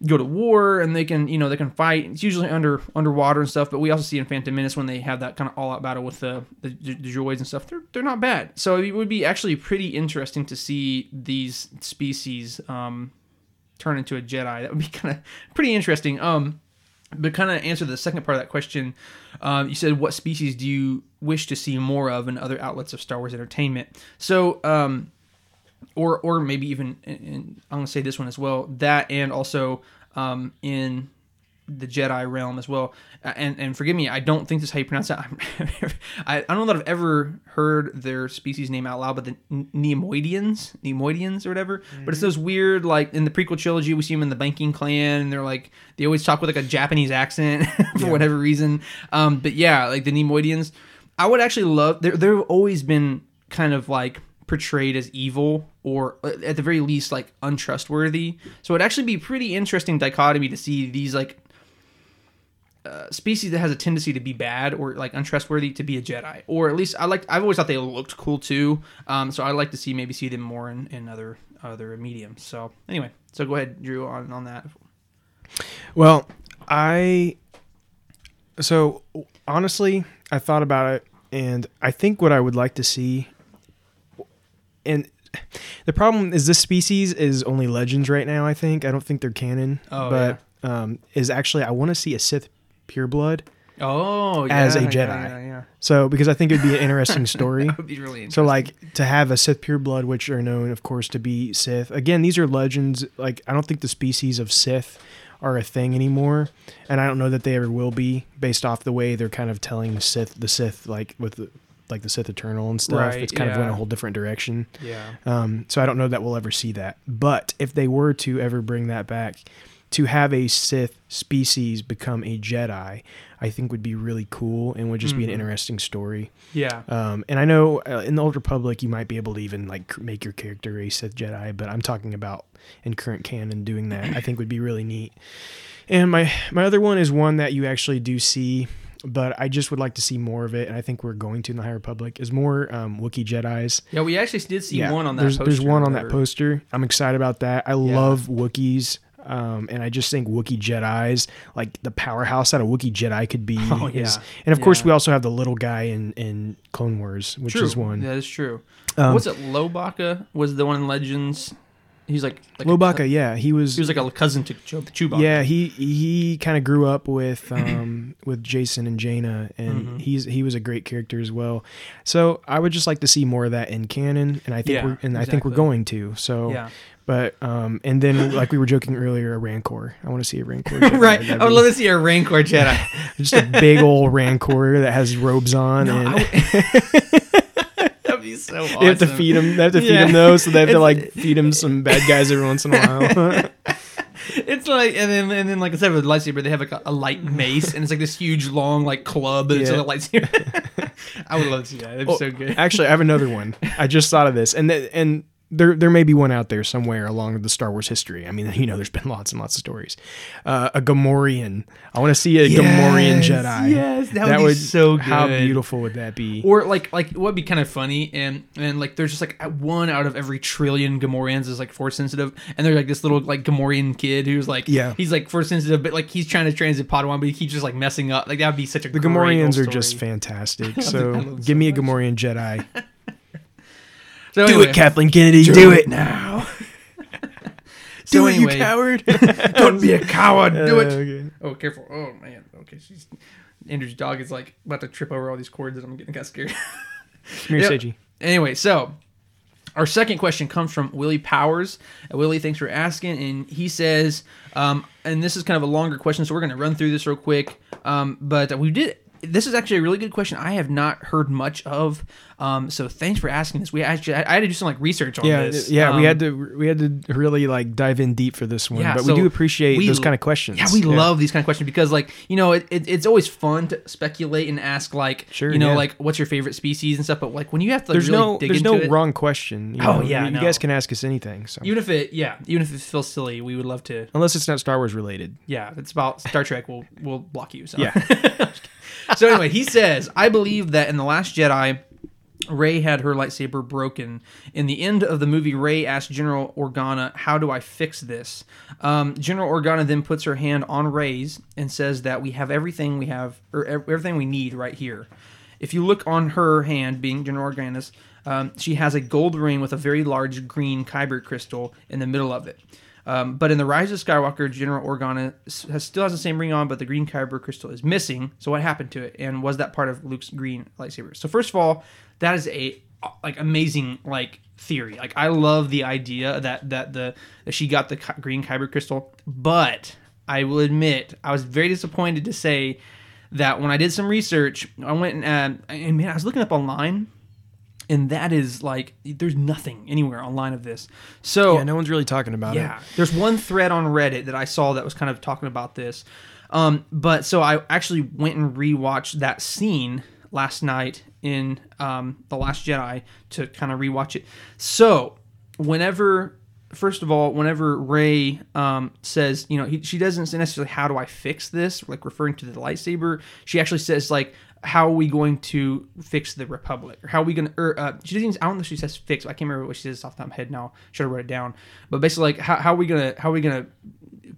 go to war and they can you know they can fight. It's usually under underwater and stuff but we also see in phantom menace when they have that kind of all-out battle with the, the the droids and stuff they're, they're not bad. So it would be actually pretty interesting to see these species um turn into a jedi. That would be *laughs* kind of pretty interesting. Um but kind of answer the second part of that question um, you said what species do you wish to see more of in other outlets of star wars entertainment? So um or or maybe even in, I'm gonna say this one as well. That and also um, in the Jedi realm as well. And and forgive me, I don't think this is how you pronounce that. *laughs* I, I don't know that I've ever heard their species name out loud, but the Neimoidians, Neimoidians or whatever. Mm-hmm. But it's those weird like in the prequel trilogy, we see them in the banking clan, and they're like they always talk with like a Japanese accent *laughs* for yeah. whatever reason. Um, but yeah, like the Neimoidians. I would actually love. There, there have always been kind of like portrayed as evil or uh, at the very least like untrustworthy. So it'd actually be pretty interesting dichotomy to see these like uh, species that has a tendency to be bad or like untrustworthy to be a Jedi, or at least I like. I've always thought they looked cool too. Um, so I like to see maybe see them more in, in other other mediums. So anyway, so go ahead, Drew, on on that. Well, I so honestly, I thought about it, and I think what I would like to see and the problem is this species is only legends right now. I think I don't think they're canon. Oh, but yeah. um, is actually I want to see a Sith pureblood. Oh, as a Jedi. Yeah, yeah, so because I think it'd be an interesting *laughs* story. that would be really interesting. So like to have a Sith pureblood, which are known, of course, to be Sith. Again, these are legends. Like I don't think the species of Sith are a thing anymore, and I don't know that they ever will be, based off the way they're kind of telling Sith the Sith like with the, like the Sith Eternal and stuff. Right, it's kind of yeah. went a whole different direction. Yeah. Um, so I don't know that we'll ever see that. But if they were to ever bring that back, to have a Sith species become a Jedi, I think would be really cool and would just be an Mhm. interesting story. Yeah. Um, and I know uh, in the Old Republic you might be able to even like make your character a Sith Jedi, but I'm talking about in current canon doing that. I think would be really neat. And my my other one is one that you actually do see, but I just would like to see more of it, and I think we're going to in the High Republic is more um, Wookiee Jedi's. Yeah, we actually did see one on that. There's poster there's one on that poster. I'm excited about that. I love Wookiees. Um, and I just think Wookiee Jedi's like the powerhouse that a Wookiee Jedi could be. *laughs* Oh, is- yeah. and of course we also have the little guy in, in Clone Wars, which True. is one. That is true. Um, was it Lowbacca? Was the one in Legends? He's like, like Lowbacca, yeah, he was. he was like a cousin to Chew- Chewbacca. yeah, he he kind of grew up with *clears throat* um with Jacen and Jaina, and Mhm. he's he was a great character as well. So I would just like to see more of that in canon, and I think Yeah, we're and I think we're going to. So, Yeah. but um and then like we were joking earlier, a Rancor. I want to see a Rancor. *laughs* Right. That'd I would be love to see a Rancor Jedi. *laughs* just a big old Rancor that has robes on, No, and I That'd be so awesome. they have to feed him. They have to feed Yeah. him those, so they have to like feed him some bad guys every once in a while. *laughs* It's like, and then, and then, like instead of a lightsaber, they have like a, a light mace, and it's like this huge, long, like club, and it's Yeah. a lightsaber. *laughs* I would love to see that. Be Oh, so good. Actually, I have another one. I just thought of this, and th- and there there may be one out there somewhere along the Star Wars history. I mean, *laughs* you know, there's been lots and lots of stories. Uh, a Gamorrean. I want to see a Gamorrean Jedi. Yes, that would be so good. How beautiful would that be? Or like like what would be kind of funny and and like there's just like one out of every trillion Gamorreans is like force sensitive and there's like this little like Gamorrean kid who's like Yeah. he's like force sensitive but like he's trying to transit Padawan but he keeps just like messing up like that would be such a the Gamorreans are just *laughs* fantastic. So give so me a much. Gamorrean Jedi. *laughs* so do anyway, it, Kathleen Kennedy. Do, it now. *laughs* So do it, anyway. you coward. *laughs* don't be a coward do Uh, it okay. oh careful oh man okay she's Andrew's dog is like about to trip over all these cords and I'm getting kind of scared Come here, *laughs* Yep. Anyway, so Our second question comes from Willie Powers. Uh, Willie, thanks for asking. And he says, um, and this is kind of a longer question, so we're going to run through this real quick. Um, but we did. This is actually a really good question. I have not heard much of. Um, so thanks for asking this. We actually, I, I had to do some like research on Yeah, this. yeah, we Um, had to we had to really like dive in deep for this one, Yeah, but so we do appreciate we- those kind of questions. Yeah, we love these kind of questions because, like, you know, it, it, it's always fun to speculate and ask, like, Sure, you know, yeah. like, what's your favorite species and stuff. But like, when you have to, like, There's really no dig there's into no it, wrong question. you Oh, know, yeah, you, no. guys can ask us anything. So even if it, yeah, even if it feels silly, we would love to. unless it's not Star Wars related. Yeah, if it's about Star Trek. We'll we'll block you. So Yeah. *laughs* so anyway, he says, I believe that in the Last Jedi. Rey had her lightsaber broken. In the end of the movie, Rey asked General Organa, "How do I fix this?" Um, General Organa then puts her hand on Rey's and says that we have everything we have, or everything we need right here. If you look on her hand, being General Organa's, um, she has a gold ring with a very large green kyber crystal in the middle of it. Um, but in the Rise of Skywalker, General Organa has, still has the same ring on, but the green kyber crystal is missing. So what happened to it, and was that part of Luke's green lightsaber? So first of all, that is a like amazing like theory. Like I love the idea that that the that she got the green kyber crystal, but I will admit I was very disappointed to say that when I did some research, I went and uh, and man, I was looking up online. And that is like, there's nothing anywhere online of this. So Yeah, no one's really talking about yeah, it. there's one thread on Reddit that I saw that was kind of talking about this. Um, but so I actually went and rewatched that scene last night in um, the Last Jedi to kind of rewatch it. So whenever, first of all, whenever Rey um, says, you know, he, she doesn't say necessarily how do I fix this, like referring to the lightsaber. She actually says like. How are we going to fix the Republic? Or how are we going to? Or, uh, she doesn't. Even, I don't know if she says fix. I can't remember what she says off the top of my head now. Should have wrote it down. But basically, like, how, how are we gonna? How are we gonna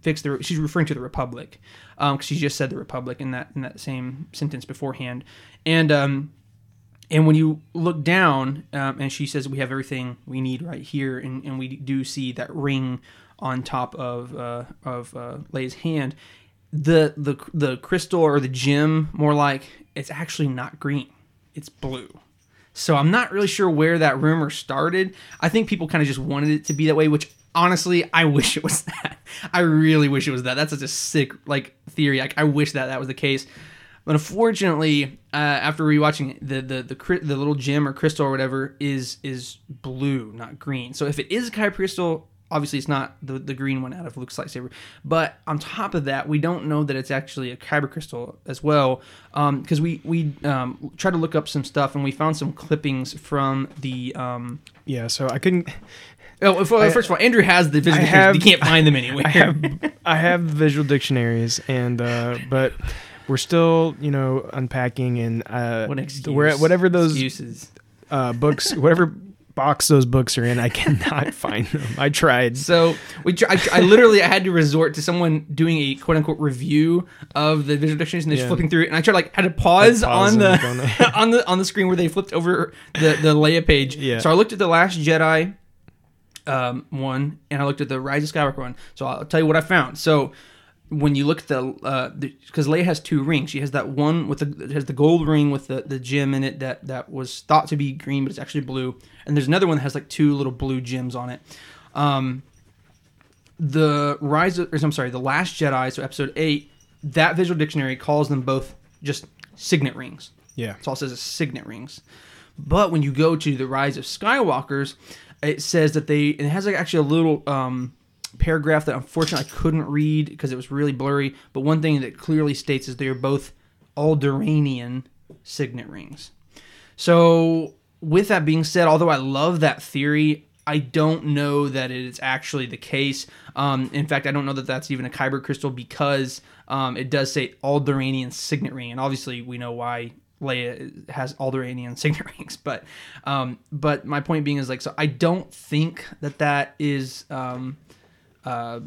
fix the she's referring to the republic um 'cause she just said the republic in that in that same sentence beforehand and um and when you look down um, and she says we have everything we need right here and, and we do see that ring on top of uh, of uh, Leia's hand the the the crystal or the gem more like it's actually not green it's blue so I'm not really sure where that rumor started. I think people kind of just wanted it to be that way, which honestly, I *laughs* wish it was that. I really wish it was that. That's such a sick like theory. Like I wish that that was the case. But unfortunately, uh, after rewatching it, the the the the little gem or crystal or whatever is is blue, not green. So if it is a kyber crystal, obviously it's not the, the green one out of Luke's lightsaber. But on top of that, we don't know that it's actually a kyber crystal as well, because we we um, tried to look up some stuff and we found some clippings from the. Um, Yeah, so I couldn't. oh, well, first of all, Andrew has the visual I dictionaries. have- You can't find them anywhere. I have I have visual dictionaries, and uh, but we're still you know unpacking and uh, what excuse? where- whatever those excuses. uh, books, whatever box those books are in, I *laughs* cannot find them. I tried. So we, tr- I, I literally, I had to resort to someone doing a quote unquote review of the visual dictionaries and they're Yeah. flipping through it, and I tried like had to pause, pause on the on the- on the on the screen where they flipped over the the Leia page. Yeah. So I looked at the Last Jedi um, one, and I looked at the Rise of Skywalker one. So I'll tell you what I found. So when you look at the because Leia has two rings. She has that one with the has the gold ring with the, the gem in it that that was thought to be green, but it's actually blue. And there's another one that has like two little blue gems on it. Um, the Rise of, or I'm sorry, the Last Jedi, so Episode Eight. That visual dictionary calls them both just signet rings. yeah, That's all it says is signet rings. But when you go to the Rise of Skywalkers, it says that they and it has like actually a little um, paragraph that unfortunately I couldn't read because it was really blurry. But one thing that clearly states is they are both Alderaanian signet rings. So with that being said, although I love that theory, I don't know that it's actually the case. Um, in fact, I don't know that that's even a kyber crystal because um, it does say Alderaanian signet ring, and obviously we know why Leia has Alderaanian *laughs* signet rings. But um, but my point being is like, so I don't think that that is um, uh,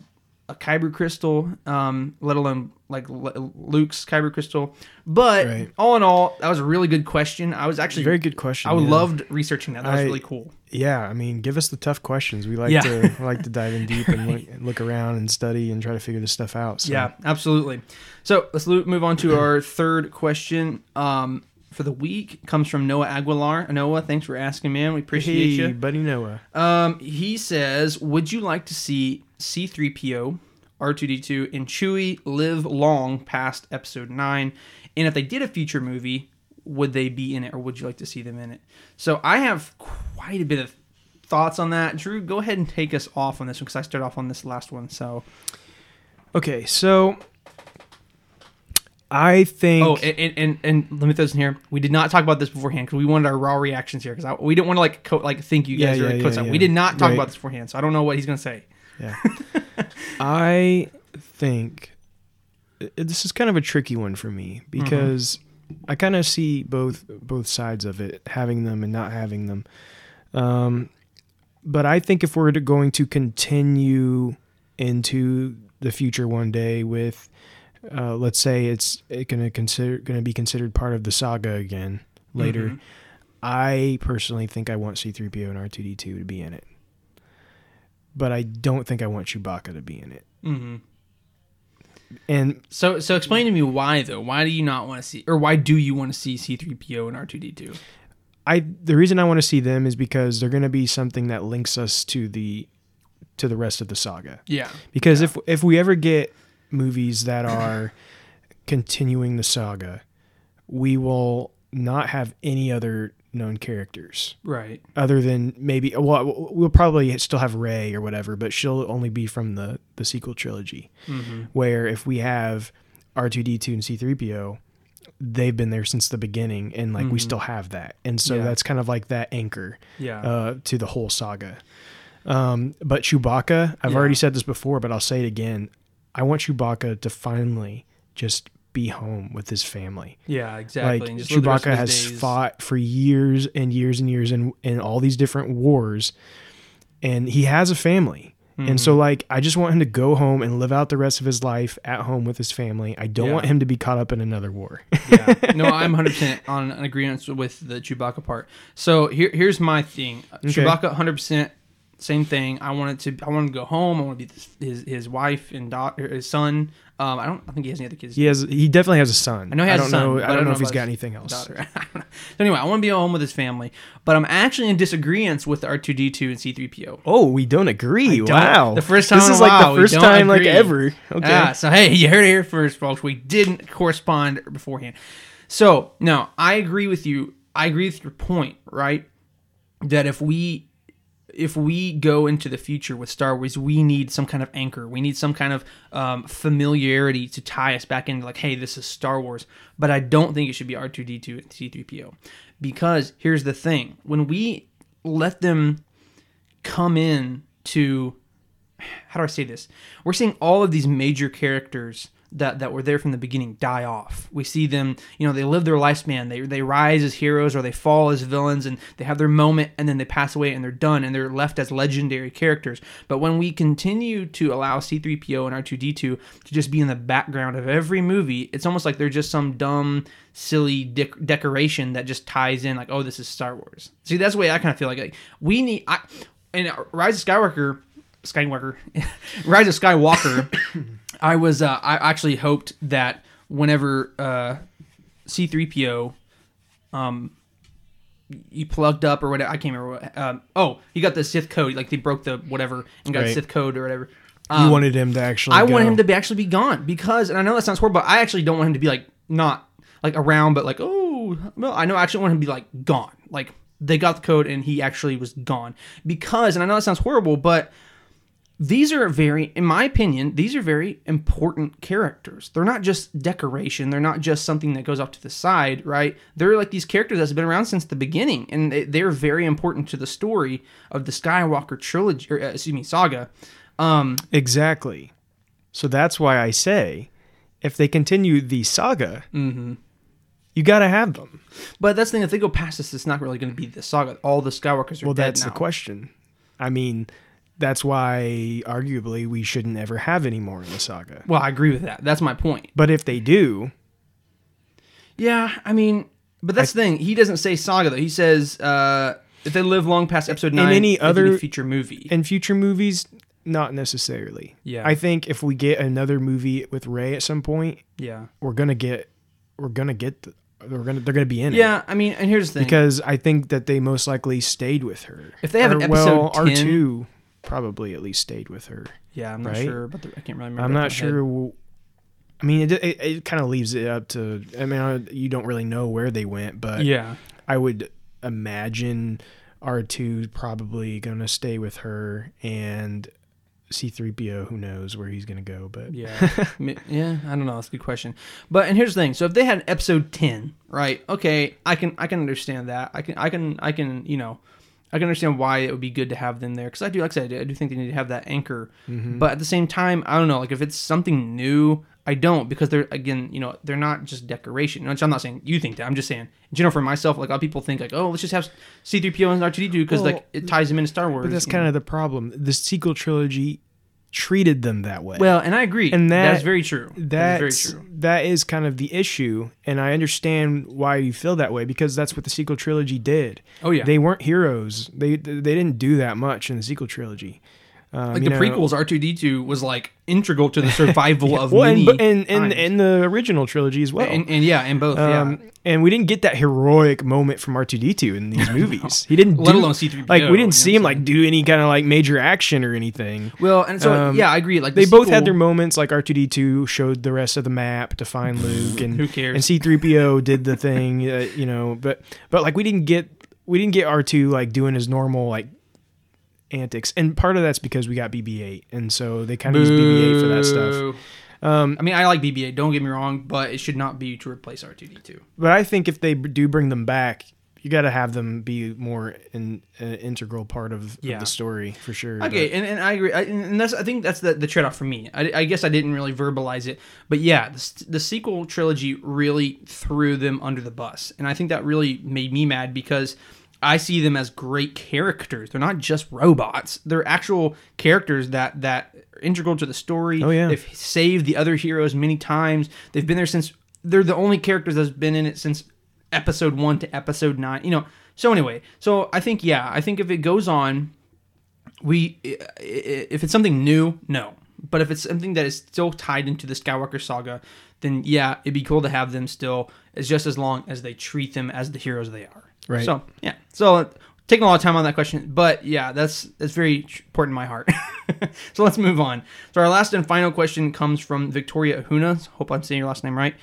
a kyber crystal, um, let alone like L- Luke's kyber crystal. But Right. all in all, that was a really good question. I was actually very good question. I yeah. loved researching that. That was really cool. Yeah, I mean, give us the tough questions. We like Yeah. to like to dive in deep and look, look around and study and try to figure this stuff out. So. Yeah, absolutely. So let's move on to *clears throat* our third question. Um, for the week comes from Noah Aguilar. Noah, thanks for asking, man. We appreciate Hey, you. buddy Noah. Um, he says, "Would you like to see C-3PO, R2D2, and Chewie live long past Episode Nine? And if they did a future movie, would they be in it, or would you like to see them in it?" So I have quite a bit of thoughts on that. Drew, go ahead and take us off on this one because I started off on this last one. So, Okay, so I think. oh, and and, and, let me throw this in here. We did not talk about this beforehand because we wanted our raw reactions here because we didn't want to like co- like think you guys Yeah, are yeah, like, yeah, yeah. We did not talk Right. about this beforehand, so I don't know what he's gonna say. Yeah. *laughs* I think this is kind of a tricky one for me because I kind of see both both sides of it, having them and not having them. Um, but I think if we're going to continue into the future one day with, uh, let's say it's going to consider going to be considered part of the saga again later. Mhm. I personally think I want C3PO and R2D2 to be in it. But I don't think I want Chewbacca to be in it. Mm-hmm. And So, so explain to me why though. Why do you not want to see, or why do you want to see C three PO and R two D two? I the reason I want to see them is because they're going to be something that links us to the to the rest of the saga. Yeah, Because if if we ever get movies that are continuing the saga, we will not have any other known characters right. other than maybe well we'll probably still have Rey or whatever, but she'll only be from the the sequel trilogy. Mm-hmm. Where if we have R2D2 and C3PO, they've been there since the beginning and like we Mhm. still have that. And so Yeah. that's kind of like that anchor Yeah. uh, to the whole saga. Um, but Chewbacca, I've Yeah. already said this before, but I'll say it again. I want Chewbacca to finally just be home with his family. yeah. Exactly. Like And just live the rest Chewbacca has days- fought for years and years and years in in all these different wars, and he has a family. And Mm-hmm. so, like, I just want him to go home and live out the rest of his life at home with his family. I don't Yeah. want him to be caught up in another war. *laughs* yeah. No, I'm 100 percent on an agreement with the Chewbacca part. So here, here's my thing. Chewbacca, 100 percent same thing. I wanted to. I want to go home. I want to be his his wife and daughter, his son. Um, I don't. I think he has any other kids. he has, he definitely has a son. I know he has I don't a son, know. but I don't know if he's got anything else. *laughs* so anyway, I want to be home with his family, but I'm actually in disagreement with R2D2 and C3PO. Oh, we don't agree. don't. Wow, The first time This is like while, the first don't time like ever. Okay. Ah, so hey, *laughs* you heard it here first, folks. We didn't correspond beforehand. So no, I agree with you. I agree with your point, right? That if we if we go into the future with Star Wars, we need some kind of anchor. We need some kind of um, familiarity to tie us back into like, hey, this is Star Wars. But I don't think it should be R two D two and C three PO, because here's the thing: when we let them come in to how do I say this? We're seeing all of these major characters that, that were there from the beginning die off. We see them, you know, they live their lifespan. They, they rise as heroes or they fall as villains and they have their moment and then they pass away and they're done and they're left as legendary characters. But when we continue to allow C3PO and R2D2 to just be in the background of every movie, it's almost like they're just some dumb, silly dec- decoration that just ties in like, oh, this is Star Wars. See, that's the way I kind of feel like, like we need, I, and uh, Rise of Skywalker, Skywalker, *laughs* Rise of Skywalker, *coughs* *coughs* I was uh, I actually hoped that whenever uh, C3PO um you plugged up or whatever I can't remember what um, oh you got the Sith code like they broke the whatever and got Right. Sith code or whatever you wanted him to actually. I go. want him to be actually be gone because, and I know that sounds horrible, but I actually don't want him to be like not like around, but like oh, well, I know I actually want him to be like gone. Like they got the code and he actually was gone because, and I know that sounds horrible, but these are very, in my opinion, these are very important characters. They're not just decoration. They're not just something that goes off to the side, right? They're like these characters that's been around since the beginning, and they- they're very important to the story of the Skywalker trilogy, or uh, excuse me, saga. Um, Exactly. So that's why I say, if they continue the saga, Mm-hmm. you got to have them. But that's the thing. If they go past this, it's not really going to be the saga. All the Skywalkers are Well, dead Well, that's now. the question. I mean, that's why arguably we shouldn't ever have any more in the saga. Well, I agree with that. That's my point. But if they do, Yeah, I mean, but that's the thing. He doesn't say saga though. He says uh, if they live long past episode nine, in any other- be future movie. in future movies, not necessarily. Yeah. I think if we get another movie with Rey at some point, yeah, we're gonna get we're gonna get the, they're gonna they're gonna be in it. Yeah, I mean, and here's the thing. because I think that they most likely stayed with her. If they have an Or, well, episode 10 R two probably at least stayed with her. yeah, I'm not right? sure, but the, I can't really remember. I'm not the top of my head. sure. w- I mean, it it, it kind of leaves it up to. I mean, I- you don't really know where they went, but Yeah, I would imagine R two probably gonna stay with her and. C3PO, who knows where he's gonna go, but yeah, *laughs* yeah. I don't know. That's a good question. But and here's the thing. So if they had an episode ten, right? Okay, I can I can understand that. I can I can I can you know. I can understand why it would be good to have them there because I do, like I said, I do, think they need to have that anchor. Mm-hmm. But at the same time, I don't know. Like if it's something new, I don't because they're again, you know, they're not just decoration. Which I'm not saying you think that. I'm just saying, in general, for myself, like a lot of people think like, oh, let's just have C-3PO and R2D2 because Well, like it ties them into Star Wars. But that's kind know. of the problem. The sequel trilogy treated them that way. well, and I agree, And that- that's very true. That's that's very true. that is kind of the issue, and I understand why you feel that way because that's what the sequel trilogy did. Oh yeah, They weren't heroes. They they didn't do that much in the sequel trilogy. Um, like the know- prequels, R two D two was like integral to the *laughs* survival of well, many. and, and, and, and the original trilogy as well. and, and yeah, and both. um, yeah, and we didn't get that heroic moment from R two D two in these *laughs* movies. He didn't let do, alone C three. like we didn't see him like do any kind of like major action or anything. Well, and so um, yeah, I agree. Like They the both had their moments. Like R two D two showed the rest of the map to find *laughs* Luke, and Who cares? And C three PO did the thing, uh, you know. But but like we didn't get we didn't get R two like doing his normal like antics, and part of that's because we got BB eight, and so they kind of use BB eight for that stuff. Um, I mean, I like BB-8. Don't get me wrong, but it should not be to replace R2D2. but I think if they do bring them back, you got to have them be more an uh, integral part of, of the story for sure. Okay, and, and I agree, I, and that's I think that's the, the trade off for me. I, I guess I didn't really verbalize it, but yeah, the, the sequel trilogy really threw them under the bus, and I think that really made me mad because I see them as great characters. They're not just robots; they're actual characters that that are integral to the story. Oh, yeah. they've saved the other heroes many times. They've been there since. They're the only characters that's been in it since episode one to episode nine. You know. So anyway, so I think yeah, I think if it goes on we if it's something new no but if it's something that is still tied into the skywalker saga then yeah it'd be cool to have them still as just as long as they treat them as the heroes they are Right. so yeah. So taking a lot of time on that question but yeah that's that's very important in my heart. *laughs* So let's move on. So our last and final question comes from victoria ahuna hope i'm saying your last name right.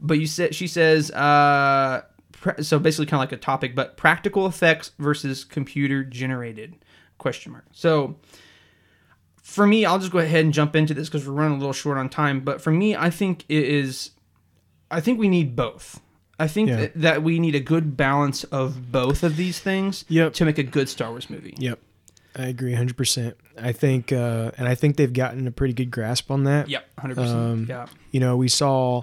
But you said she says uh so basically kind of like a topic but practical effects versus computer generated question mark. So for me i'll just go ahead and jump into this because we're running a little short on time but for me i think it is i think we need both i think Yeah. that, that we need a good balance of both of these things Yep. to make a good star wars movie Yep. I agree 100%. I think uh and I think they've gotten a pretty good grasp on that. yep 100% Um, yeah You know, we saw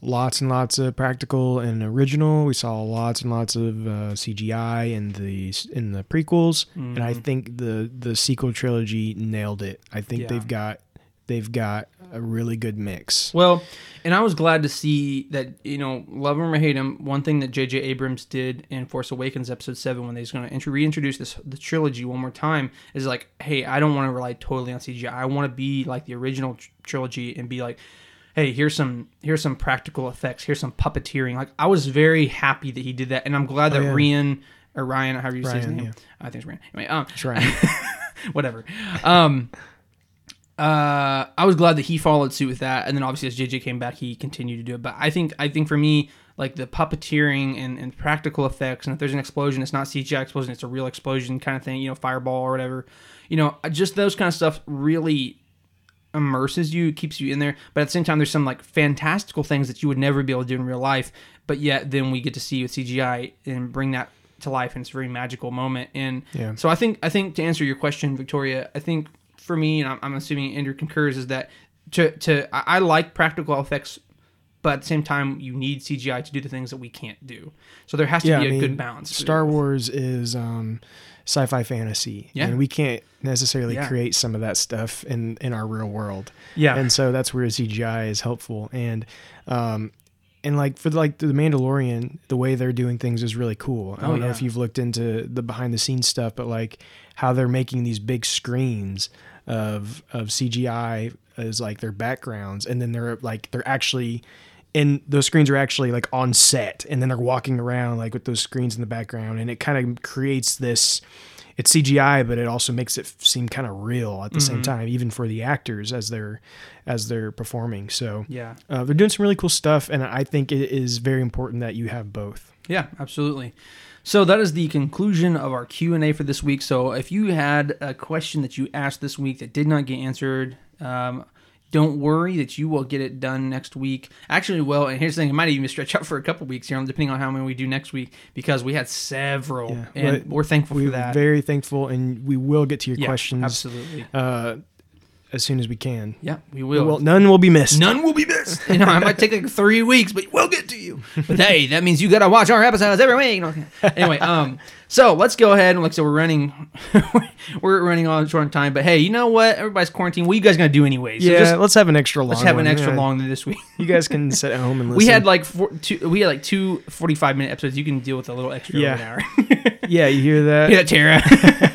lots and lots of practical and original. We saw lots and lots of uh, CGI in the in the prequels, and I think the the sequel trilogy nailed it. I think Yeah. they've got they've got a really good mix. Well, and I was glad to see that, you know, love him or hate him, one thing that J.J. Abrams did in Force Awakens episode 7 when he's going to reintroduce this the trilogy one more time is like, hey, I don't want to rely totally on CGI. I want to be like the original tr- trilogy and be like, hey, here's some here's some practical effects, here's some puppeteering. Like I was very happy that he did that and I'm glad Oh, that yeah. Ryan or Ryan, however you say his name. yeah. I think it's Ryan. Anyway, um, That's right. *laughs* whatever. Um, uh, I was glad that he followed suit with that, and then obviously as JJ came back, he continued to do it. But I think I think for me, like the puppeteering and, and practical effects, and if there's an explosion, it's not CGI explosion, it's a real explosion kind of thing, you know, fireball or whatever. You know, just those kind of stuff really immerses you, keeps you in there. But at the same time, there's some like fantastical things that you would never be able to do in real life. But yet, then we get to see with CGI and bring that to life, and it's a very magical moment. And Yeah. so I think I think to answer your question, Victoria, I think for me, and I'm, I'm assuming Andrew concurs, is that to to I, I like practical effects. But at the same time, you need CGI to do the things that we can't do. So there has to Yeah, be I a mean, good balance. Star Wars is um, sci-fi fantasy, Yeah. and we can't necessarily Yeah. create some of that stuff in in our real world. Yeah. and so that's where CGI is helpful. And um, and like for like the Mandalorian, the way they're doing things is really cool. I Oh, don't know if you've looked into the behind the scenes stuff, but like how they're making these big screens of of CGI as like their backgrounds, and then they're like they're actually and those screens are actually like on set and then they're walking around like with those screens in the background and it kind of creates this it's CGI but it also makes it seem kind of real at the same time even for the actors as they're as they're performing so Yeah. uh, they're doing some really cool stuff and I think it is very important that you have both Yeah, absolutely. So that is the conclusion of our Q and A for this week. So if you had a question that you asked this week that did not get answered, um, don't worry that you will get it done next week. Actually, well, and here's the thing: it might even stretch out for a couple weeks here, depending on how many we do next week, because we had several, Yeah, and we're thankful we're for that. very thankful and we will get to your yeah, questions absolutely. uh, as soon as we can Yeah, we will. well none will be missed None will be missed. You know, I might take like three weeks, but we'll get to you. But hey, that means you gotta watch our episodes every week. Anyway, um, so let's go ahead and like said, we're running, *laughs* we're running on short on time. But hey, you know what? Everybody's quarantined. What are you guys gonna do anyways? So yeah just, let's have an extra long let's have an extra Yeah. long this week. you guys can sit at home and listen *laughs* we had like four, two, we had like two 45 minute episodes. You can deal with a little extra Yeah. *laughs* yeah you hear that yeah, Tara.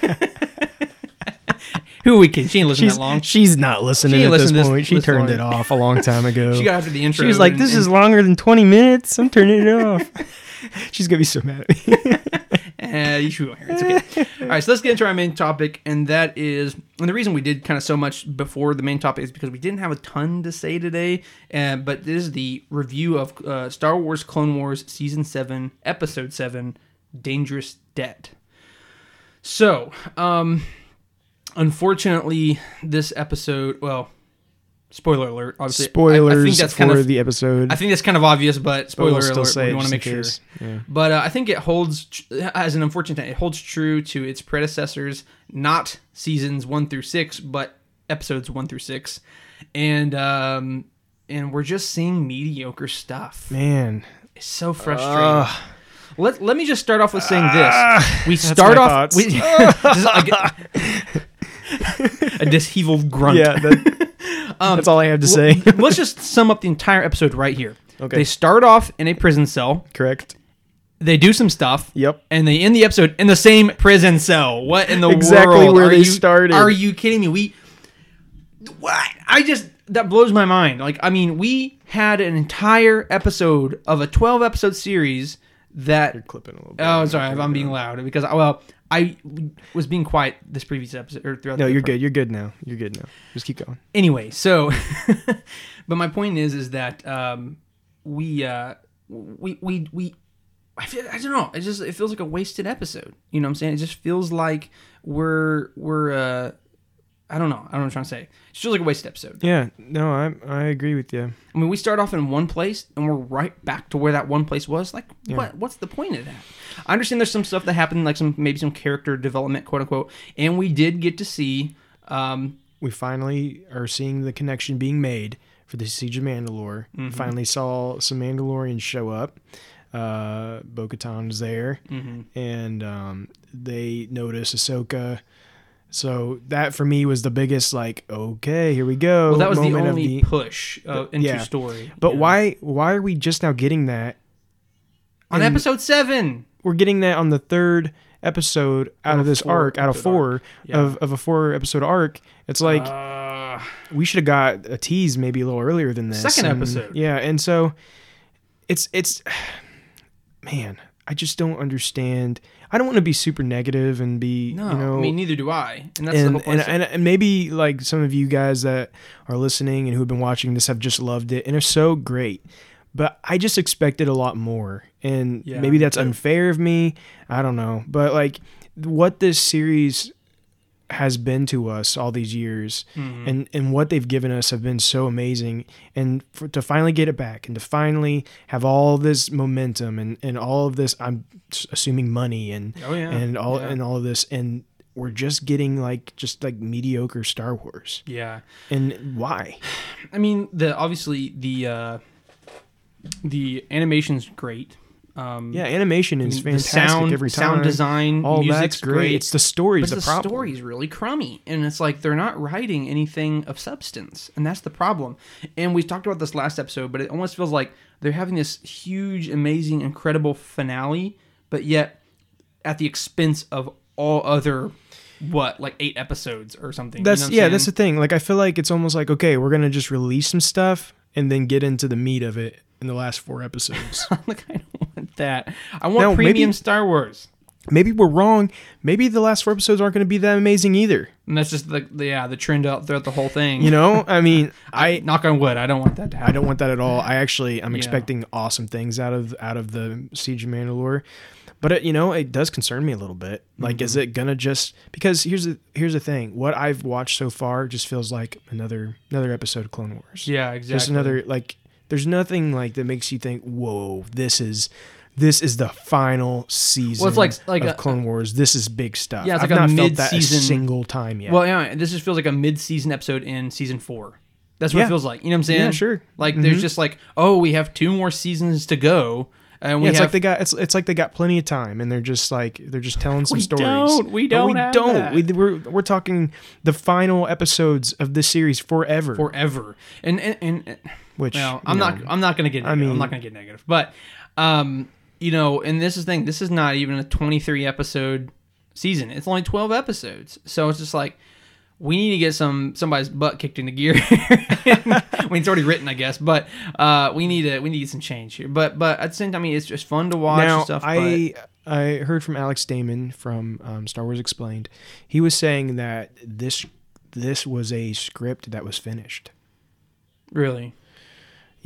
Who we kidding? She ain't listening she's, that long. she's not listening She at this this- point. She this turned long. it off a long time *laughs* ago. She got after the intro. She was like, and- "This and- is longer than 20 minutes. I'm turning it off." *laughs* *laughs* she's gonna be so mad at me. Eh, you should go here. It's okay. All right, so let's get into our main topic, and that is, and the reason we did kind of so much before the main topic is because we didn't have a ton to say today. Uh, but this is the review of uh, Star Wars Clone Wars Season Seven, Episode Seven, Dangerous Debt. So, um, unfortunately, this episode, well, spoiler alert. Obviously, Spoilers I, think that's for kind of the episode. I think that's kind of obvious, but but spoiler we'll alert. We want to make sure. Yeah. But uh, I think it holds, tr- as an unfortunate, it holds true to its predecessors, not seasons one through six, but episodes one through six, and um, and we're just seeing mediocre stuff. Man, It's so frustrating. Ugh. Let Let me just start off with saying this: ah, we that's start off we, *laughs* this is like a, disheveled grunt. yeah, that, *laughs* um, that's all I have to say. *laughs* Let's just sum up the entire episode right here. Okay. They start off in a prison cell. Correct. They do some stuff. Yep. and they end the episode in the same prison cell. What in the Exactly world? where are they you, started. Are you kidding me? We what? I just that blows my mind. Like I mean, we had an entire episode of a 12 episode series that Clipping a little bit. Oh, sorry, if I'm being loud because well, I was being quiet this previous episode or throughout. The No, you're good. You're good now. You're good now. Just keep going. anyway, so, *laughs* but my point is, is that um, we, uh, we, we, we, I, feel, I don't know. It just it feels like a wasted episode. You know what I'm saying? It just feels like we're we're. Uh, I don't know. I don't know what I'm trying to say. It's just like a wasted episode. Yeah. No, I I agree with you. I mean, we start off in one place and we're right back to where that one place was. Like, what? What's the point of that? I understand there's some stuff that happened, like some maybe some character development, quote unquote, and we did get to see. Um, We finally are seeing the connection being made for the Siege of Mandalore. Mm-hmm. Finally saw some Mandalorians show up. Uh, Bo-Katan's there, Mm-hmm. and um, they notice Ahsoka. So that for me was the biggest like, okay, here we go. well, that was the only push uh, into yeah. story. But Yeah. why why are we just now getting that? on And episode seven? We're getting that on the third episode out Of of this arc, out of four. Yeah. of, of a four episode arc. It's like Uh, we should have got a tease maybe a little earlier than this. Second and- episode. Yeah, and so it's it's *sighs* man, I just don't understand. I don't want to be super negative and be no, you know I mean neither do I, and that's the and, whole point. and, and, and maybe like some of you guys that are listening and who have been watching this have just loved it and are so great but i just expected a lot more and Yeah, maybe that's unfair of me i don't know but like what this series has been to us all these years Mhm. and and what they've given us have been so amazing and for, to finally get it back and to finally have all this momentum and and all of this i'm assuming money and oh yeah, and all yeah. and all of this and we're just getting like just like mediocre Star Wars. yeah. And why? *sighs* I mean, the obviously the uh, the animation's great. Um, Yeah, animation is the fantastic sound, every time. sound design, all music's that's great. It's the story's but the, the, problem. story's really crummy, and it's like they're not writing anything of substance, and that's the problem. And we talked about this last episode, but it almost feels like they're having this huge, amazing, incredible finale, but yet at the expense of all other what like eight episodes or something. you That's know what I'm yeah, that's the thing. Like I feel like it's almost like okay, we're gonna just release some stuff and then get into the meat of it in the last four episodes. *laughs* like I don't want that. I want Now, maybe- premium Star Wars. Maybe we're wrong. Maybe the last four episodes aren't going to be that amazing either. And that's just the, the yeah the trend out throughout the whole thing. You know, I mean, *laughs* I knock on wood. I don't want that to happen. I don't want that at all. I actually I'm Yeah. expecting awesome things out of out of the Siege of Mandalore. But it, you know, it does concern me a little bit. Like is Mm-hmm. it going to just because here's the here's the thing. What I've watched so far just feels like another another episode of Clone Wars. Yeah, exactly. Just another like there's nothing like that makes you think, "Whoa, this is this is the final season Well, it's like- like of a- Clone Wars. This is big stuff." Yeah, it's I've like a not felt that a mid-season- single time yet. Well, yeah, this just feels like a mid-season episode in season four. That's what Yeah. it feels like. You know what I'm saying? Yeah, sure. Like there's Mhm. just like, oh, we have two more seasons to go, and we yeah, it's have like they got it's it's like they got plenty of time, and they're just like they're just telling *laughs* some We stories. don't. We don't We have don't. that. We, we're we're talking the final episodes of this series forever. forever. And and, and which well, I'm know, not I'm not gonna get. Negative. I mean- I'm not gonna get negative. But um, you know, and this is the thing. This is not even a 23 episode season. It's only 12 episodes. So it's just like we need to get some somebody's butt kicked into gear. *laughs* I mean, it's already written, I guess, but uh, we need to we need some change here. But but at the same time, I mean, it's just fun to watch now stuff. I I heard from Alex Damon from um, Star Wars Explained. He was saying that this this was a script that was finished. really,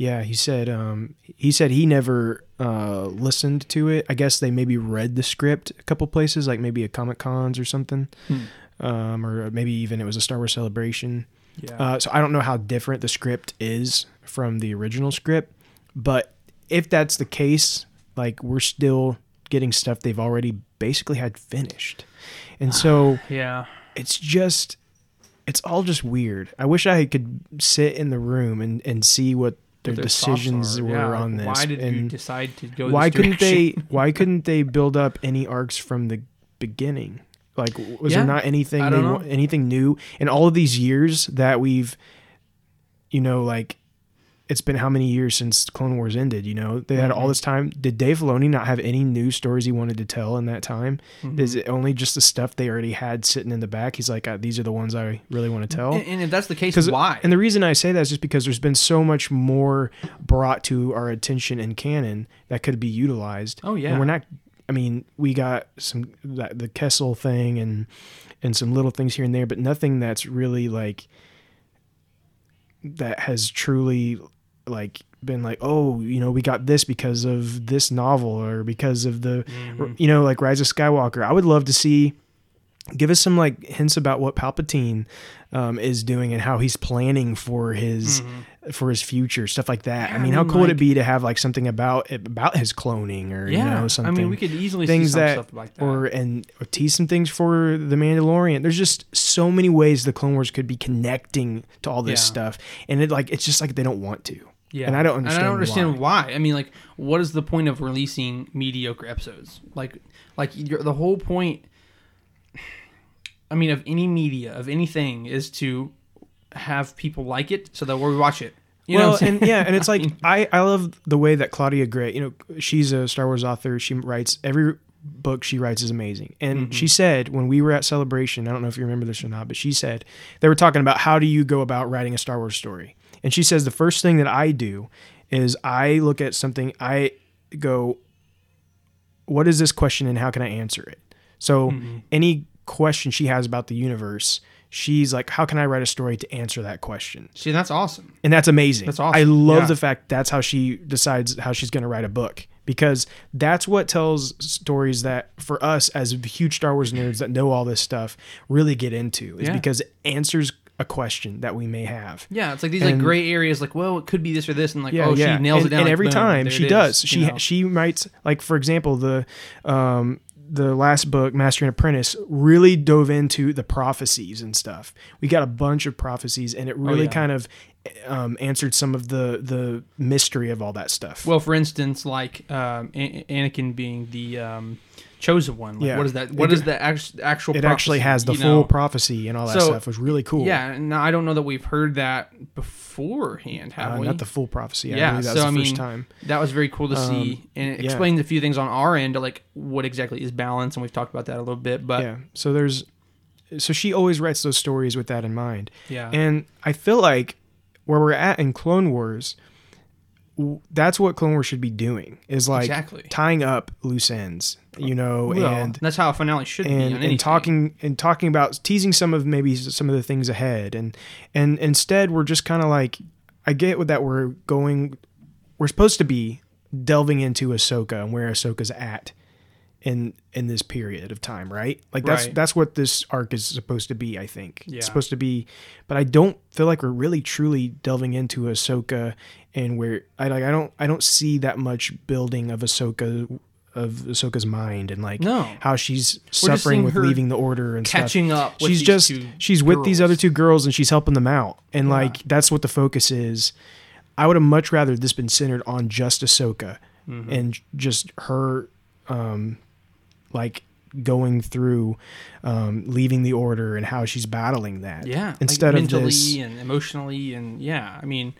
Yeah, he said um, he said he never uh, listened to it. I guess they maybe read the script a couple places, like maybe at Comic Cons or something, Hmm. um, or maybe even it was a Star Wars celebration. yeah. Uh, so I don't know how different the script is from the original script, but if that's the case, like we're still getting stuff they've already basically had finished, and *sighs* so yeah. it's just it's all just weird. I wish I could sit in the room and and see what their What their thoughts decisions were Yeah, on this. Why did you and decide to go? why couldn't they why couldn't they build up any arcs from the beginning? Like was Yeah, there not anything they, anything new in all of these years that we've you know like it's been how many years since Clone Wars ended, you know? They had all Mhm. this time. Did Dave Filoni not have any new stories he wanted to tell in that time? Mhm. Is it only just the stuff they already had sitting in the back? He's like, uh, these are the ones I really want to tell. And, and if that's the case, why? And the reason I say that is just because there's been so much more brought to our attention in canon that could be utilized. Oh, yeah. and we're not. I mean, we got some that, the Kessel thing and and some little things here and there, but nothing that's really like that has truly like been like, oh, you know, we got this because of this novel or because of the, Mhm. you know, like Rise of Skywalker. I would love to see. Give us some like hints about what Palpatine um, is doing and how he's planning for his Mhm. for his future, stuff like that. Yeah, I mean, I how cool would it be to have like something about about his cloning or yeah, you know something I mean, we could easily things see some that stuff like that. or and or tease some things for the Mandalorian. There's just so many ways the Clone Wars could be connecting to all this Yeah. stuff, and it like it's just like they don't want to. Yeah, and I don't And I understand don't understand why. I mean, like, what is the point of releasing mediocre episodes? Like, like the whole point. I mean, of any media, of anything, is to have people like it so that we watch it. You well, and yeah, and it's *laughs* like I I love the way that Claudia Gray, you know, she's a Star Wars author. She writes every book she writes is amazing. And Mhm. she said when we were at Celebration, I don't know if you remember this or not, but she said they were talking about how do you go about writing a Star Wars story. And she says the first thing that I do is I look at something, I go, what is this question and how can I answer it? So Mhm. any question she has about the universe, she's like, how can I write a story to answer that question? see, that's awesome. and that's amazing. That's awesome. I love Yeah. the fact that's how she decides how she's going to write a book because that's what tells stories that for us as huge Star Wars nerds that know all this stuff really get into is Yeah. because it answers a question that we may have. Yeah, it's like these like gray areas. Like, well, it could be this or this, and like, Yeah, oh, yeah. she nails and, it down. And like, every boom, time she does, is, she you know? she writes like for example the um the last book, Master and Apprentice, really dove into the prophecies and stuff. We got a bunch of prophecies, and it really Oh, yeah. kind of um, answered some of the the mystery of all that stuff. Well, for instance, like um, Anakin being the um, chosen one. Like, Yeah. what is that? What It- is the act- actual? it actually has the full know? prophecy and all that So, stuff. It was really cool. Yeah, and I don't know that we've heard that beforehand, have Uh, we? not the full prophecy. I Yeah, that so, was the I first mean, time. that was very cool to Um, see, and it yeah. explains a few things on our end, like what exactly is balance, and we've talked about that a little bit. But yeah. So there's, so she always writes those stories with that in mind. yeah, And I feel like where we're at in Clone Wars, that's what Clone Wars should be doing is like Exactly. tying up loose ends, you know, Well, and that's how a finale should be. and, on and talking and talking about teasing some of maybe some of the things ahead and and instead we're just kind of like I get what that we're going we're supposed to be delving into Ahsoka and where Ahsoka's at in in this period of time, right? Like that's Right. that's what this arc is supposed to be, I think. Yeah. It's supposed to be but I don't feel like we're really truly delving into Ahsoka and where I like I don't I don't see that much building of Ahsoka of Ahsoka's mind and like No. how she's just suffering with leaving the order and catching stuff. up. She's just she's with these other two girls and she's helping them out and Yeah. like that's what the focus is. I would have much rather this been centered on just Ahsoka Mm-hmm. and just her um like going through um leaving the order and how she's battling that. Yeah, like Instead of mentally and emotionally, and yeah, I mean,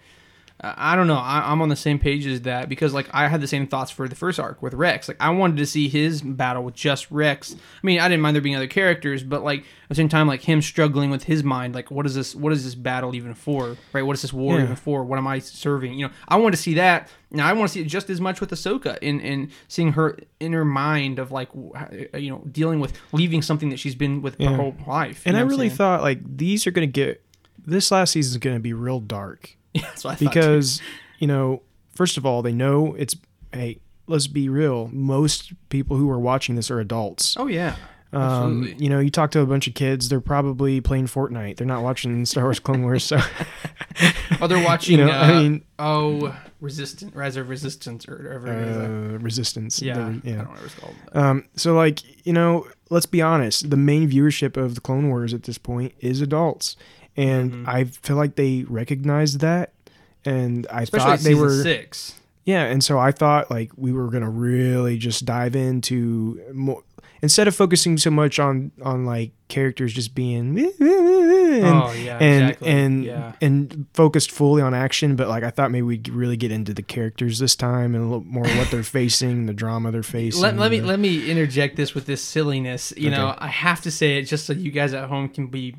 I don't know. I, I'm on the same page as that because like I had the same thoughts for the first arc with Rex. Like I wanted to see his battle with just Rex. I mean, I didn't mind there being other characters, but like at the same time, like him struggling with his mind. Like what is this? What is this battle even for? Right? What is this war Yeah. even for? What am I serving? You know, I want to see that. Now I want to see it just as much with Ahsoka in in seeing her inner mind of like uh, you know dealing with leaving something that she's been with her whole life. and I really saying? thought like these are going to get this last season is going to be real dark. Yeah, *laughs* that's what I because you know first of all they know it's hey let's be real most people who are watching this are adults Oh yeah, um, you know you talk to a bunch of kids they're probably playing fortnite they're not watching *laughs* star wars clone wars so *laughs* oh, they're watching. you know uh, i mean oh, Resistance, rise of resistance, or whatever. is. uh, resistance yeah, They're- I don't know what it's called. um, so like you know let's be honest the main viewership of the clone wars at this point is adults and Mhm. i feel like they recognized that and i Especially thought they were six. Yeah, and so I thought like we were gonna really just dive into more instead of focusing so much on on like characters just being *laughs* and oh yeah, and exactly. and yeah. and focused fully on action. But like I thought maybe we'd really get into the characters this time and a little more what they're facing, the drama they're facing. Let, let me the- let me interject this with this silliness. You know, I have to say it just so you guys at home can be.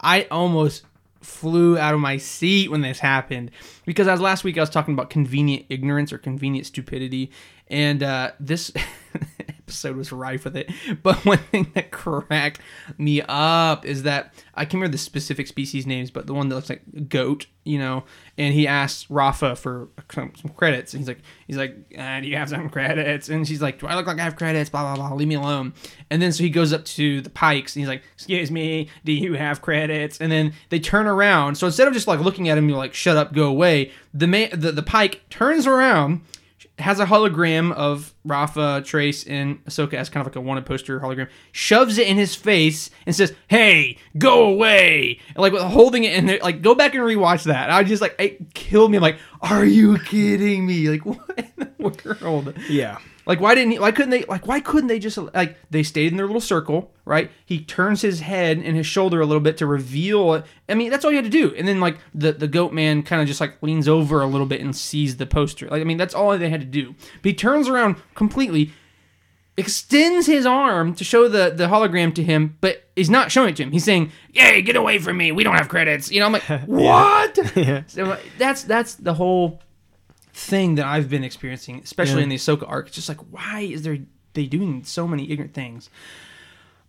I almost flew out of my seat when this happened. Because as last week I was talking about convenient ignorance or convenient stupidity, and uh, this *laughs* episode was rife with it. *laughs* But one thing that cracked me up is that I can't remember the specific species names, but the one that looks like goat, you know. And he asks Rafa for some, some credits, and he's like, he's like, ah, "Do you have some credits?" And she's like, "Do I look like I have credits?" Blah blah blah. Leave me alone. And then so he goes up to the Pikes, and he's like, "Excuse me, do you have credits?" And then they turn around. So instead of just like looking at him, you're like, "Shut up, go away." The man, the, the Pike turns around has a hologram of Rafa, Trace, and Ahsoka as kind of like a wanted poster hologram, shoves it in his face and says, "Hey, go away!" And like holding it in there, like go back and rewatch that. I just like it killed me. I'm like, are you kidding me? Like *laughs* what in the world? yeah. Like why didn't he, why couldn't they like why couldn't they just like they stayed in their little circle, right? He turns his head and his shoulder a little bit to reveal it. I mean, that's all you had to do. And then like the the goat man kind of just like leans over a little bit and sees the poster. Like I mean, that's all they had to do. But he turns around completely extends his arm to show the the hologram to him, but he's not showing it to him. He's saying, "Yay, get away from me. We don't have credits." You know, I'm like, *laughs* "What?" *laughs* Yeah. So that's that's the whole thing that I've been experiencing, especially Yeah. in the Ahsoka arc. It's just like, why is there they doing so many ignorant things?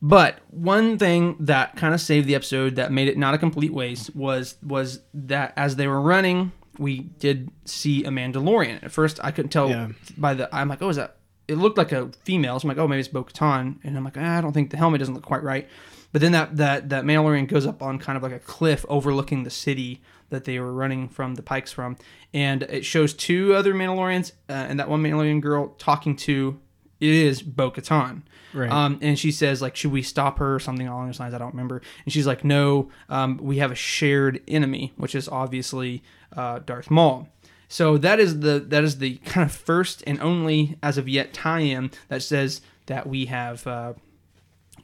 But one thing that kind of saved the episode, that made it not a complete waste, was was that as they were running, we did see a Mandalorian. At first, I couldn't tell Yeah. by the. I'm like, oh, is that? It looked like a female. So I'm like, oh, maybe it's Bo-Katan. And I'm like, ah, I don't think the helmet doesn't look quite right. But then that that that Mandalorian goes up on kind of like a cliff overlooking the city that they were running from the Pikes from, and it shows two other Mandalorians uh, and that one Mandalorian girl talking to. It is Bo-Katan. Right. Um, and she says like, should we stop her or something along those lines? I don't remember. And she's like, no, um, we have a shared enemy, which is obviously uh, Darth Maul. So that is the that is the kind of first and only as of yet tie-in that says that we have uh,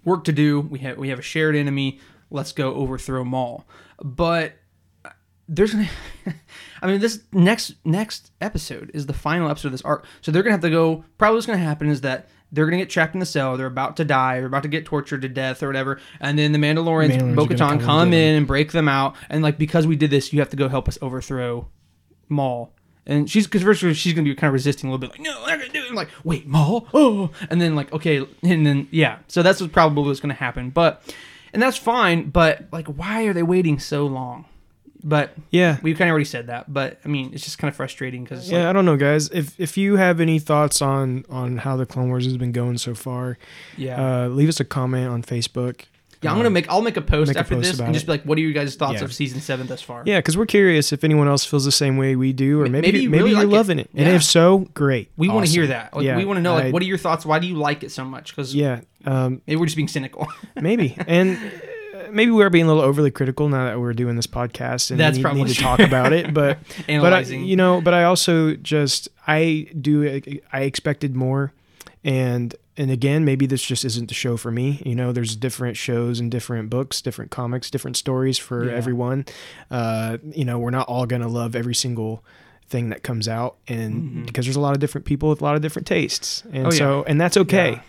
work to do. We have we have a shared enemy. Let's go overthrow Maul. But there's gonna *laughs* I mean this next next episode is the final episode of this arc. So they're gonna have to go probably what's gonna happen is that they're gonna get trapped in the cell, they're about to die, they're about to get tortured to death or whatever, and then the Mandalorians, Mandalorians Bo Katan come come, in and break them out, and like because we did this, you have to go help us overthrow Maul. And she's because first she's gonna be kind of resisting a little bit, like no, I'm gonna do it. I'm like wait, Maul, oh, and then like okay, and then yeah. So that's what probably what's gonna happen. But and that's fine. But like, why are they waiting so long? But Yeah. we've kind of already said that. But I mean, it's just kind of frustrating because Yeah, I don't know, guys. If if you have any thoughts on on how the Clone Wars has been going so far, yeah, uh, leave us a comment on Facebook. yeah. I'm gonna make I'll make a post make a after post this and just be like, what are you guys' thoughts Yeah. of season seven thus far? Yeah, because we're curious if anyone else feels the same way we do, or maybe maybe maybe, you really you're like loving it. And Yeah. if so, great. We want to hear that. Like, Yeah, we want to know, like, I- what are your thoughts? Why do you like it so much? Because Yeah, um, maybe we're just being cynical. maybe, *laughs* and maybe we're being a little overly critical now that we're doing this podcast and That's need, probably need to talk about it. *laughs* But but I, Analyzing. you know, but I also just I do I expected more, and and again maybe this just isn't the show for me. You know, there's different shows and different books, different comics, different stories for Yeah. everyone. Uh, you know, we're not all gonna love every single thing that comes out and Mhm. because there's a lot of different people with a lot of different tastes and Oh, yeah. so and that's okay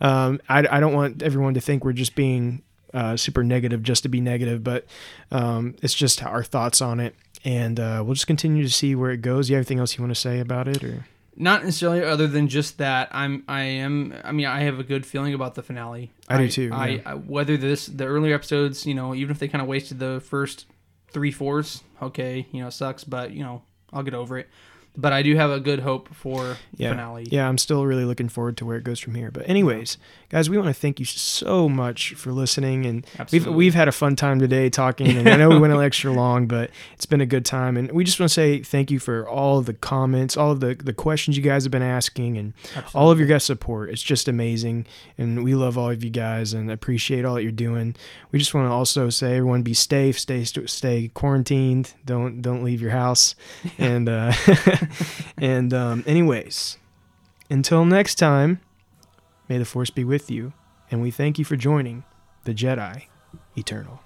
um, I, I don't want everyone to think we're just being uh, super negative just to be negative, but um, it's just our thoughts on it. And uh, we'll just continue to see where it goes. You have anything else you want to say about it? Or Not necessarily, other than just that I'm, I am. I mean, I have a good feeling about the finale. I do too, I, yeah. I whether this the earlier episodes, you know, even if they kind of wasted the first three fours, okay, you know, it sucks, but you know, I'll get over it. But I do have a good hope for yeah, finale. yeah, I'm still really looking forward to where it goes from here. But anyways, guys, we want to thank you so much for listening, and we've we've had a fun time today talking. And I know we went a little *laughs* extra long, but it's been a good time. And we just want to say thank you for all of the comments, all of the the questions you guys have been asking, and Absolutely. all of your guys' support. It's just amazing, and we love all of you guys and appreciate all that you're doing. We just want to also say, everyone, be safe, stay stay quarantined, don't don't leave your house, *laughs* and uh, *laughs* *laughs* and um, anyways, until next time, may the force be with you, and we thank you for joining the Jedi Eternal.